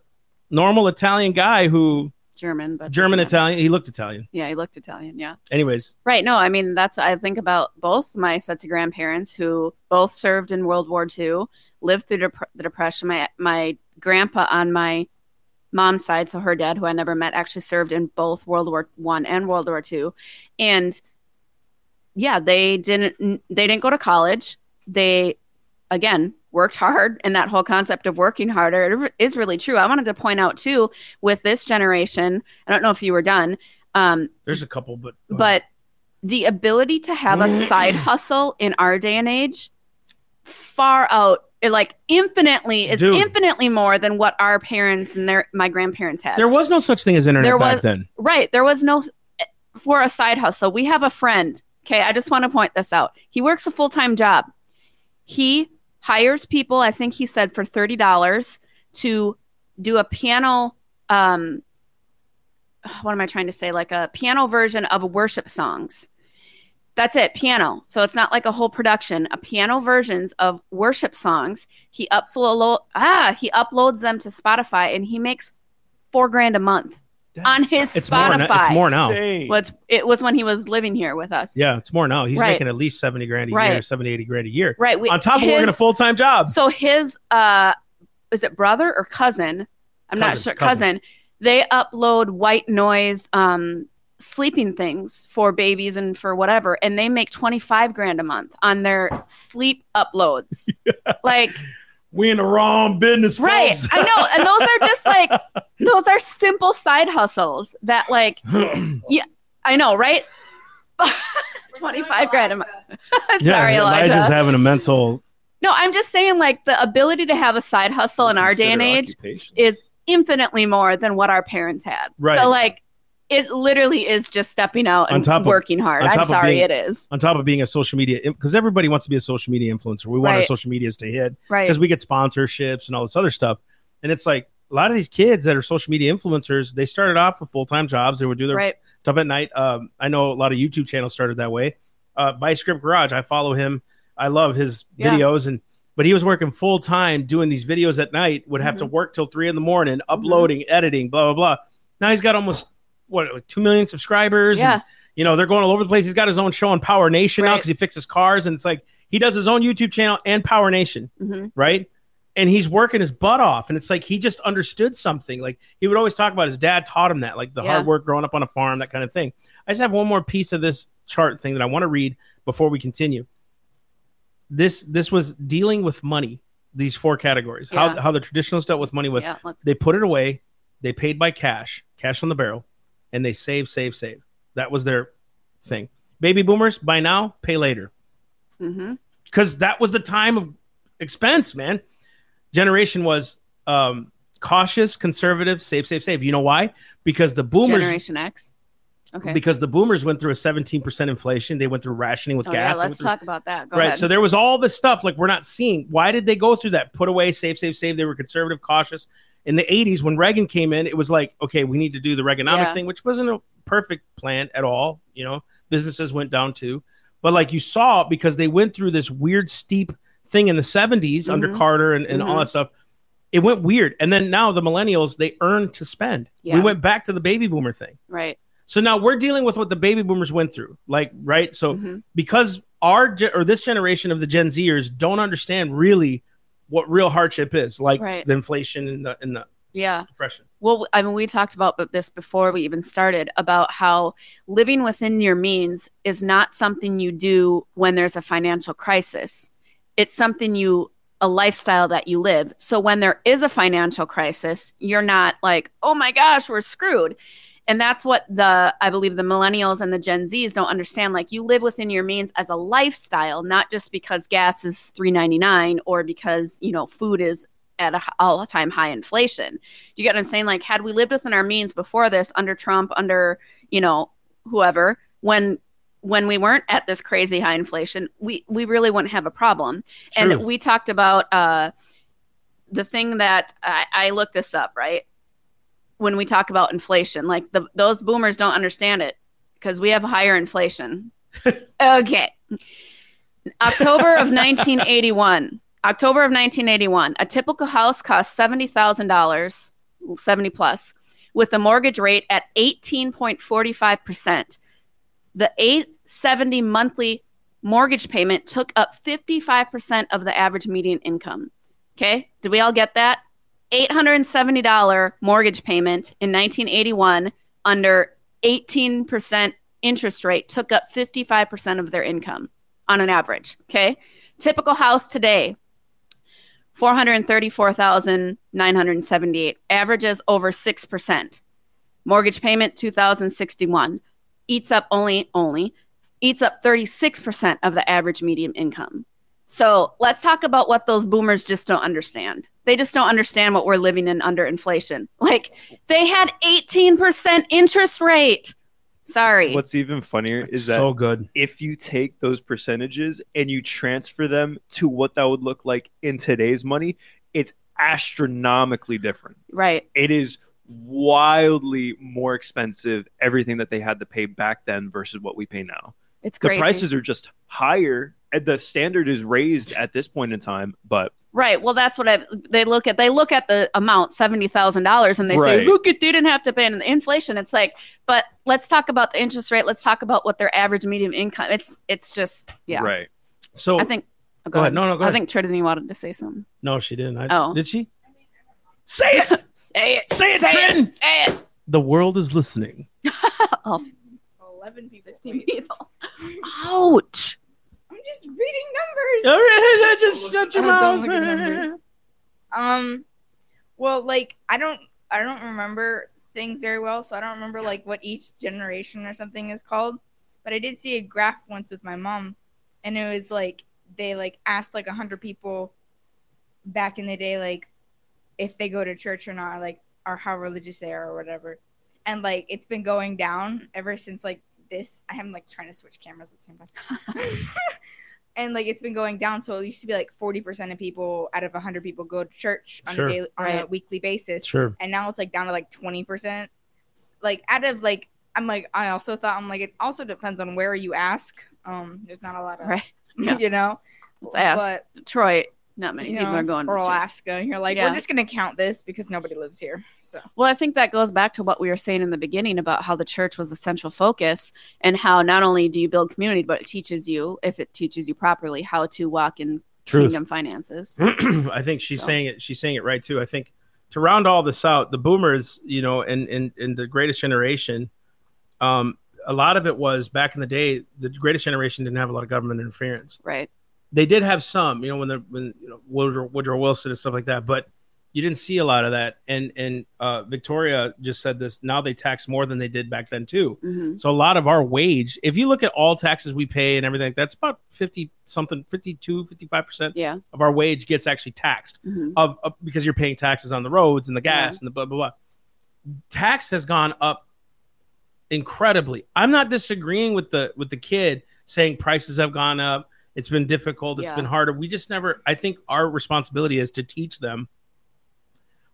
normal Italian guy who German, but German. Italian. He looked Italian. Yeah, he looked Italian. Yeah. Anyways, Right. No, I mean, that's, I think about both my sets of grandparents who both served in World War II, lived through dep- the Depression. My, my grandpa on my mom's side, so her dad, who I never met, actually served in both World War One and World War Two. And yeah, they didn't, they didn't go to college. They, again, worked hard. And that whole concept of working harder is really true. I wanted to point out too, with this generation, I don't know if you were done. Um, there's a couple, but but the ability to have a side hustle in our day and age far out it, like infinitely is infinitely more than what our parents and their my grandparents had. There was no such thing as internet There back was- then. right there was no for a side hustle. We have a friend okay i just want to point this out. He works a full-time job. He hires people i think he said for $30 to do a piano um what am i trying to say? Like a piano version of worship songs that's it piano so it's not like a whole production a piano versions of worship songs he upload ah he uploads them to spotify and he makes four grand a month on his It's more, now, Spotify. it's more now. Insane. well, it's, it was when he was living here with us Yeah, it's more now. He's Right. making at least 70 grand a year, Right. 70, 80 grand a year. right we, On top of his- working a full time job. so his uh is it brother or cousin i'm not Cousin, sure cousin. cousin. they upload white noise um sleeping things for babies and for whatever and they make 25 grand a month on their sleep uploads like we in the wrong business, right folks. i know and those are just like those are simple side hustles that like yeah i know right 25 grand a month sorry yeah, elijah Elijah's having a mental. no i'm just saying like the ability to have a side hustle in our day and age is infinitely more than what our parents had. Right. So like it literally is just stepping out and of- working hard. I'm sorry being- it is. On top of being a social media, because everybody wants to be a social media influencer. We want our social medias to hit Right. because we get sponsorships and all this other stuff. And it's like a lot of these kids that are social media influencers, they started off with full time jobs. They would do their Right. stuff at night. Um, I know a lot of YouTube channels started that way. Uh, Vice Grip Garage, I follow him. I love his Yeah. videos, and but he was working full time doing these videos at night. Would have to Mm-hmm. work till three in the morning, uploading, editing, blah blah blah. Now he's got almost what like two million subscribers. and, Yeah. you know they're going all over the place. He's got his own show on Power Nation now because he fixes cars, and it's like he does his own YouTube channel and Power Nation hmm right? And he's working his butt off. And it's like he just understood something. Like he would always talk about his dad taught him that, like the Yeah. hard work growing up on a farm, that kind of thing. I just have one more piece of this chart thing that I want to read before we continue. This this was dealing with money, these four categories. How Yeah. how the traditionalists dealt with money was Yeah. They put it away, they paid by cash, cash on the barrel, and they save, save, save. That was their thing. Baby boomers, by now, pay later. hmm because that was the time of expense, man. Generation was um, cautious, conservative, save, save, save. You know why? Because the boomers, Generation X. Okay. because the boomers went through a 17% inflation. They went through rationing with oh, gas. yeah, let's through- talk about that. Go right. ahead. So there was all this stuff like we're not seeing. Why did they go through that? Put away, save, save, save. They were conservative, cautious. In the 80s, when Reagan came in, it was like, okay, we need to do the Reaganomic Yeah. thing, which wasn't a perfect plan at all. You know, businesses went down too. But like you saw, because they went through this weird, steep thing in the 70s under Mhm. Carter and, and all Mhm. that stuff. It went weird. And then now the millennials, they earn to spend. We went back to the baby boomer thing. right. So now we're dealing with what the baby boomers went through. Like, right? So Mhm. because our or this generation of the Gen Zers don't understand really what real hardship is, like Right. the inflation and the and the Yeah. depression. Well, I mean, we talked about this before we even started about how living within your means is not something you do when there's a financial crisis. It's something you, a lifestyle that you live. So when there is a financial crisis, you're not like, oh my gosh, we're screwed. And that's what the, I believe the millennials and the Gen Zs don't understand. Like you live within your means as a lifestyle, not just because gas is three ninety nine or because, you know, food is at a all time high inflation. You get what I'm saying? Like, had we lived within our means before this, under Trump, under you know whoever, when when we weren't at this crazy high inflation, we we really wouldn't have a problem. Truth. And we talked about uh, the thing that I, I looked this up right when we talk about inflation. Like the, those boomers don't understand it because we have higher inflation. okay, October of 1981. October of 1981, a typical house cost $70,000, 70 plus, with a mortgage rate at 18.45%. The 870 monthly mortgage payment took up 55% of the average median income. Okay? Did we all get that? $870 mortgage payment in 1981 under 18% interest rate took up 55% of their income on an average. Okay? Typical house today, 434,978. Averages over 6%. Mortgage payment 2061. Eats up only only eats up 36% of the average median income. So, let's talk about what those boomers just don't understand. They just don't understand what we're living in under inflation. Like they had 18% interest rate. Sorry. What's even funnier is that so good. if you take those percentages and you transfer them to what that would look like in today's money, it's astronomically different. right. It is wildly more expensive everything that they had to pay back then versus what we pay now. It's The prices are just higher and the standard is raised at this point in time, but Right. Well, that's what I. They look at. They look at the amount seventy thousand dollars, and they say, Right. "Look, it didn't have to pay in the inflation." It's like, but let's talk about the interest rate. Let's talk about what their average median income. It's it's just yeah. right. So I think. oh, Go ahead. No, no, go I ahead. think Trinity wanted to say something. no, she didn't. I, Oh. Did she? Say it. Say it. Say it, Say Trin. it. Say it. the world is listening. Oh, 11 people. 15 people. Ouch. I'm just reading numbers. All right, just shut your mouth. don't look at numbers. Um, well, like I don't, I don't remember things very well, so I don't remember like what each generation or something is called. But I did see a graph once with my mom, and it was like they like asked like a hundred people back in the day, like if they go to church or not, like or how religious they are or whatever. And like it's been going down ever since like this. I am like trying to switch cameras at the same time. and like it's been going down. So it used to be like forty percent of people out of hundred people go to church on Sure. a daily, on a weekly basis, Sure. and now it's like down to like twenty percent. Like out of like, I'm like I also thought I'm like it also depends on where you ask. Um, there's not a lot of Right. Yeah. you know. Let's ask. But Detroit. Not many you people know, are going. to or church. Alaska. And you're like, Yeah. we're just gonna count this because nobody lives here. So Well, I think that goes back to what we were saying in the beginning about how the church was the central focus and how not only do you build community, but it teaches you, if it teaches you properly, how to walk in Truth. kingdom finances. I think she's So. saying it. She's saying it right too. I think to round all this out, the boomers, you know, and and and the greatest generation, um, a lot of it was back in the day. The greatest generation didn't have a lot of government interference. Right. They did have some, you know, when the when you know Woodrow, Woodrow Wilson and stuff like that. But you didn't see a lot of that. And and uh, Victoria just said this. Now they tax more than they did back then too. hmm So a lot of our wage, if you look at all taxes we pay and everything, that's about 50 something, 52, 55% Yeah. of our wage gets actually taxed hmm of, of because you're paying taxes on the roads and the gas Yeah. and the blah blah blah. Tax has gone up incredibly. I'm not disagreeing with the with the kid saying prices have gone up. It's been difficult. It's Yeah. been harder. We just never. I think our responsibility is to teach them.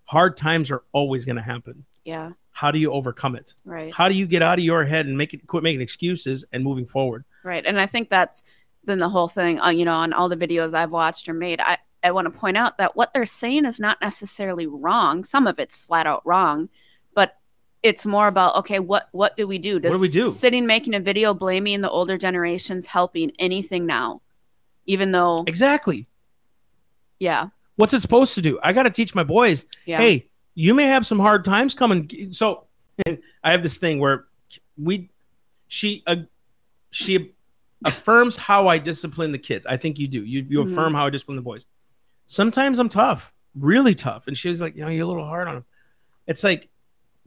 Hard times are always going to happen. Yeah. How do you overcome it? Right. How do you get out of your head and make it quit making excuses and moving forward? Right. And I think that's then the whole thing, uh, you know, on all the videos I've watched or made. I, I want to point out that what they're saying is not necessarily wrong. Some of it's flat out wrong, but it's more about okay, what what do we do? Does do we do? Sitting making a video blaming the older generations helping anything now, even though Exactly. yeah, What's it supposed to do? I got to teach my boys yeah, hey, you may have some hard times coming. So I have this thing where we, she, uh, she affirms how I discipline the kids. I think you do. You you Mhm. affirm how I discipline the boys. Sometimes I'm tough, really tough, and she was like, you know, you're a little hard on them. It's like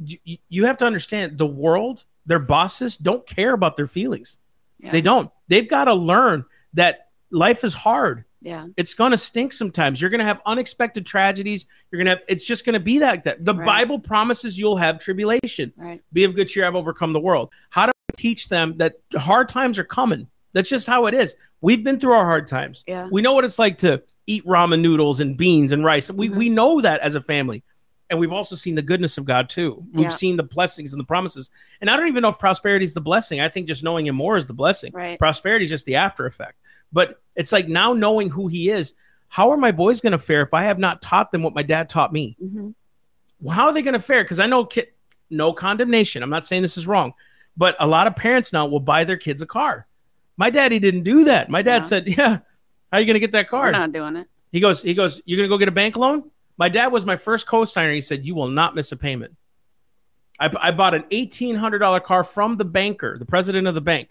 you, you- you have to understand the world. Their bosses don't care about their feelings. yeah, They don't. They've got to learn that life is hard yeah, it's gonna stink sometimes. You're gonna have unexpected tragedies. You're gonna have. It's just gonna be like that. The Right. Bible promises you'll have tribulation. right, Be of good cheer. I've overcome the world. How do I teach them that hard times are coming? That's just how it is. We've been through our hard times. yeah, We know what it's like to eat ramen noodles and beans and rice. We Mhm. we know that as a family. And we've also seen the goodness of God too. We've Yeah. seen the blessings and the promises. And I don't even know if prosperity is the blessing. I think just knowing him more is the blessing right, prosperity is just the after effect but it's like now knowing who he is how are my boys going to fare if i have not taught them what my dad taught me? Hmm well, how are they going to fare? Because i know kid no condemnation. I'm not saying this is wrong. But a lot of parents now will buy their kids a car. My daddy didn't do that. My dad Yeah. said yeah how are you going to get that car?" we're not doing it. he goes he goes you're going to go get a bank loan? My dad was my first co-signer. He said you will not miss a payment. I, I bought an $1800 car from the banker the president of the bank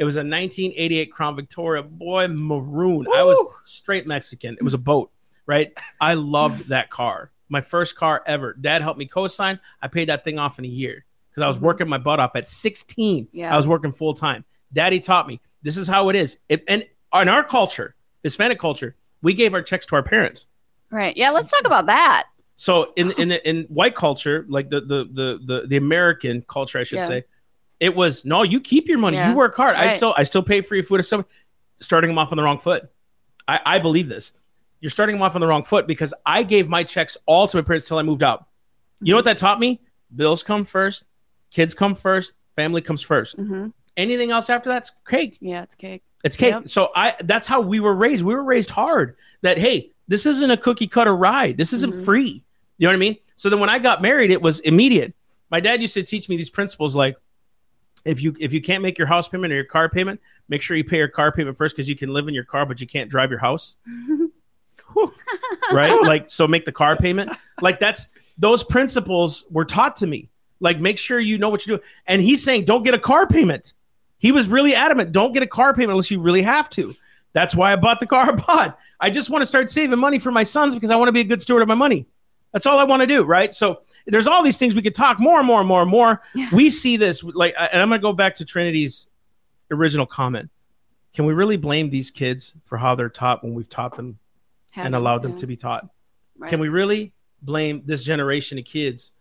it was a 1988 Crown Victoria, boy, maroon. I was straight Mexican. It was a boat, right? I loved that car. My first car ever. Dad helped me co-sign. I paid that thing off in a year because I was Mhm. working my butt off at 16. Yeah. I was working full time. Daddy taught me this is how it is. It, and in our culture, Hispanic culture, we gave our checks to our parents. Right. Yeah. Let's talk about that. So in in the, in white culture, like the the the the, the American culture, I should Yeah. say, it was no, you keep your money, Yeah. you work hard. I still I still pay for your food. Still starting them off on the wrong foot. I, I believe this. You're starting them off on the wrong foot because I gave my checks all to my parents till I moved out. You know what that taught me? Bills come first, kids come first, family comes 1st hmm Anything else after that's cake. Yeah. It's cake. It's cake. Yep. So I that's how we were raised. We were raised hard. That hey, this isn't a cookie cutter ride. This isn't Mhm. free. You know what I mean? So then when I got married, it was immediate. My dad used to teach me these principles like if you if you can't make your house payment or your car payment, make sure you pay your car payment first because you can live in your car, but you can't drive your house. Right? Like so make the car payment. Like that's those principles were taught to me. Like make sure you know what you do. And he's saying don't get a car payment. He was really adamant, don't get a car payment unless you really have to. That's why I bought the car I bought. I just want to start saving money for my sons because I want to be a good steward of my money. That's all I want to do, right? So there's all these things we could talk more and more and more and more. Yeah. We see this like and I'm going to go back to Trinity's original comment. Can we really blame these kids for how they're taught when we've taught them and allowed them to be taught? Right. Can we really blame this generation of kids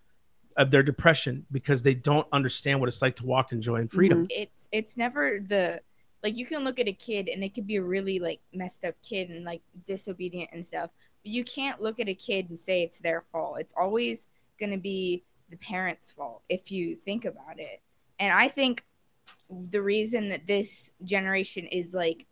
of their depression because they don't understand what it's like to walk in joy and freedom? Mm-hmm. it's it's never the like you can look at a kid and it could be a really like messed up kid and like disobedient and stuff but you can't look at a kid and say it's their fault it's always going to be the parents fault if you think about it. And i think the reason that this generation is like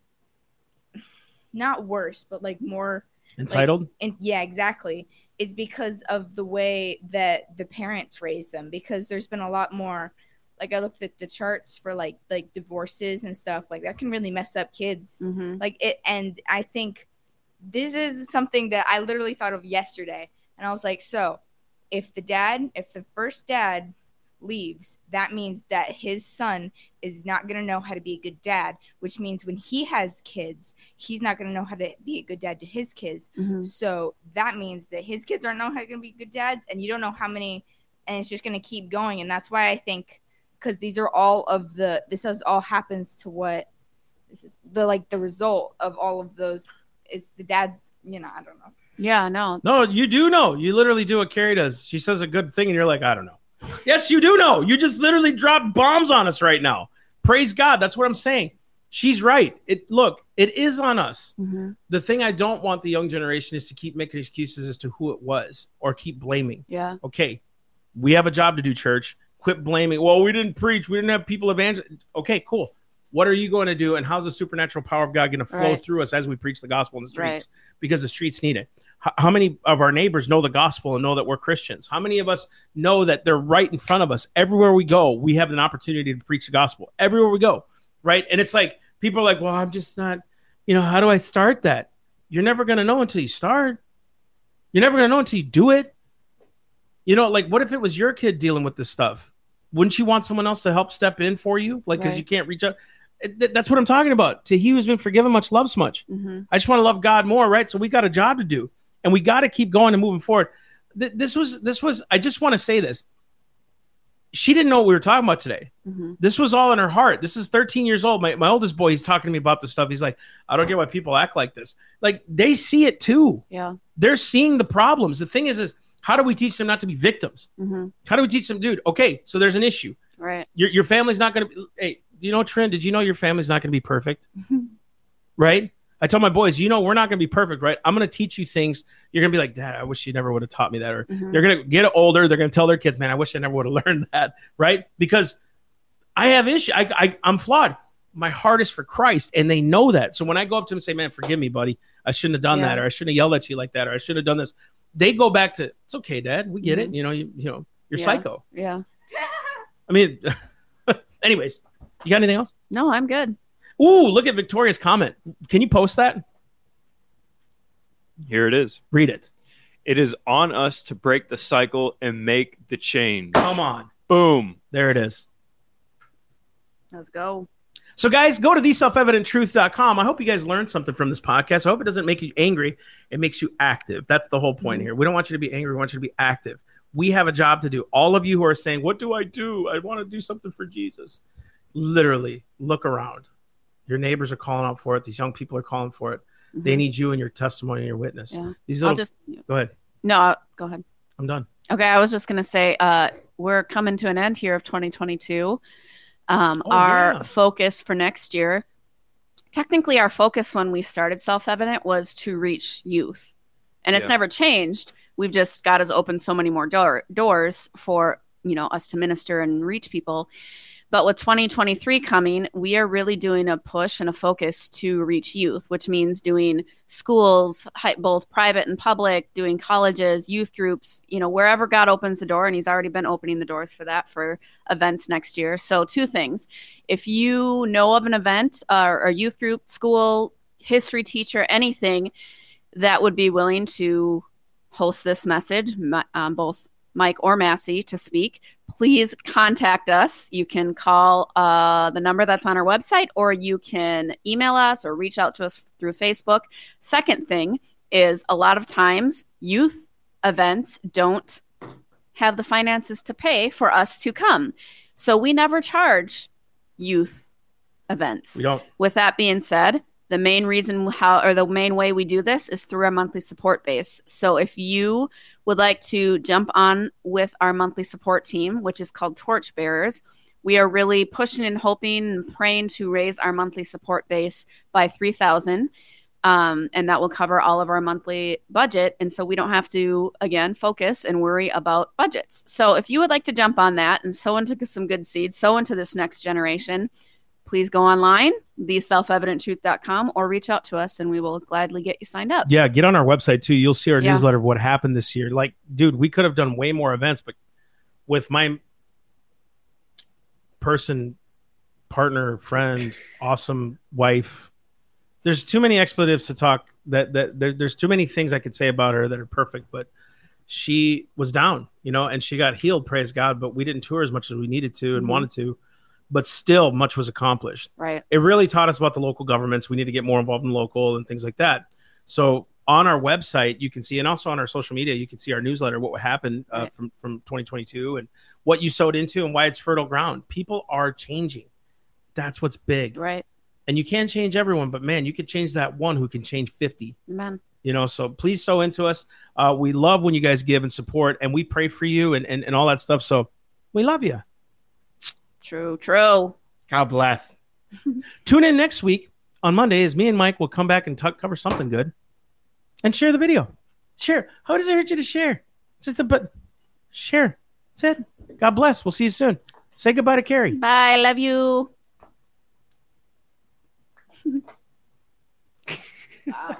not worse but like more Entitled? and yeah exactly is because of the way that the parents raised them. Because there's been a lot more like i looked at the charts for like like divorces and stuff like that can really mess up kids. Hmm like it and i think this is something that i literally thought of yesterday and i was like so if the dad if the first dad leaves, that means that his son is not going to know how to be a good dad, which means when he has kids, he's not going to know how to be a good dad to his kids. Mhm. So that means that his kids aren't know how to be good dads, and you don't know how many, and it's just going to keep going. And that's why I think, because these are all of the, this is all happens to what, this is the like the result of all of those is the dad's, you know, I don't know. Yeah, no. No, you do know. You literally do what Carrie does. She says a good thing, and you're like, I don't know. Yes, you do know. You just literally dropped bombs on us right now. Praise God. That's what I'm saying. She's right. It look, it is on us. Mhm. The thing I don't want the young generation is to keep making excuses as to who it was or keep blaming. Yeah. Okay, we have a job to do, church. Quit blaming. Well, we didn't preach. We didn't have people evangelize. Okay, cool. What are you going to do? And how's the supernatural power of God going to flow Right. through us as we preach the gospel in the streets? Right. Because the streets need it. H- how many of our neighbors know the gospel and know that we're Christians? How many of us know that they're right in front of us? Everywhere we go, we have an opportunity to preach the gospel. Everywhere we go, right? And it's like people are like, well, I'm just not, you know, how do I start that? You're never going to know until you start. You're never going to know until you do it. You know, like what if it was your kid dealing with this stuff? Wouldn't you want someone else to help step in for you? Like, because Right. you can't reach out. Th- That's what I'm talking about. To he who's been forgiven much loves much. hmm I just want to love God more, right? So we got a job to do, and we got to keep going and moving forward. Th- this was this was. I just want to say this. She didn't know what we were talking about today. hmm This was all in her heart. This is 13 years old. My, my oldest boy, he's talking to me about this stuff. He's like, I don't get why people act like this. Like they see it too. Yeah. They're seeing the problems. The thing is, is how do we teach them not to be victims? hmm How do we teach them, dude? Okay, so there's an issue. Right. Your your family's not going to. be Hey, you know, Trent? Did you know your family's not going to be perfect? right? I tell my boys, you know, we're not going to be perfect, right? I'm going to teach you things. You're going to be like, Dad, I wish you never would have taught me that. Or Mhm. they're going to get older. They're going to tell their kids, man, I wish I never would have learned that, right? Because I have issue. I, I I'm flawed. My heart is for Christ, and they know that. So when I go up to them and say, "Man, forgive me, buddy. I shouldn't have done Yeah. that, or I shouldn't have yelled at you like that, or I should have done this," they go back to, "It's okay, Dad. We get it. You know, you you know, you're Yeah. psycho." Yeah. I mean, anyways, you got anything else? No, I'm good. Ooh, look at Victoria's comment. Can you post that? Here it is. Read it. It is on us to break the cycle and make the change. Come on. Boom. There it is. Let's go. So, guys, go to theselfevidenttruth.com. I hope you guys learned something from this podcast. I hope it doesn't make you angry. It makes you active. That's the whole point here. We don't want you to be angry. We want you to be active. We have a job to do. All of you who are saying, What do I do? I want to do something for Jesus. Literally, look around. Your neighbors are calling out for it. These young people are calling for it. They Mhm. need you and your testimony and your witness. Yeah. These I'll just go ahead. no. I'll- Go ahead. I'm done. Okay, I was just gonna say, uh, we're coming to an end here of 2022. Um, Oh, our yeah. focus for next year, technically, our focus when we started Self Evident was to reach youth, and it's Yeah. never changed. We've just God has opened so many more door- doors for you know us to minister and reach people. But with 2023 coming, we are really doing a push and a focus to reach youth, which means doing schools, both private and public, doing colleges, youth groups, you know, wherever God opens the door. And He's already been opening the doors for that for events next year. So, two things. If you know of an event uh, or a youth group, school, history teacher, anything that would be willing to host this message, um, both Mike or Massey to speak, please contact us. You can call uh, the number that's on our website, or you can email us or reach out to us through Facebook. Second thing is a lot of times youth events don't have the finances to pay for us to come. So we never charge youth events. We don't. With that being said, the main reason how or the main way we do this is through our monthly support base. So if you would like to jump on with our monthly support team, which is called Torch Bearers, we are really pushing and hoping and praying to raise our monthly support base by 3000 um, and that will cover all of our monthly budget and so we don't have to again focus and worry about budgets so if you would like to jump on that and sow into some good seeds sow into this next generation please go online, theselfevidenttruth.com, or reach out to us and we will gladly get you signed up. Yeah, get on our website too. You'll see our Yeah. newsletter of what happened this year. Like, dude, we could have done way more events, but with my person, partner, friend, awesome wife, there's too many expletives to talk. That that there, there's too many things I could say about her that are perfect. But she was down, you know, and she got healed, praise God, but we didn't tour as much as we needed to and Mhm. wanted to. But still, much was accomplished. Right. It really taught us about the local governments. We need to get more involved in local and things like that. So on our website, you can see, and also on our social media, you can see our newsletter, what happened uh, Right. from from 2022 and what you sowed into and why it's fertile ground. People are changing. That's what's big. Right. And you can't change everyone, but man, you can change that one who can change 50 Amen. you know so please sow into us uh, we love when you guys give and support and we pray for you and, and, and all that stuff so we love you True. True. god bless tune in next week on monday as me and mike will come back and talk, cover something good and share the video share how does it hurt you to share it's just a but share that's it god bless we'll see you soon say goodbye to carrie Bye. Love you. Wow.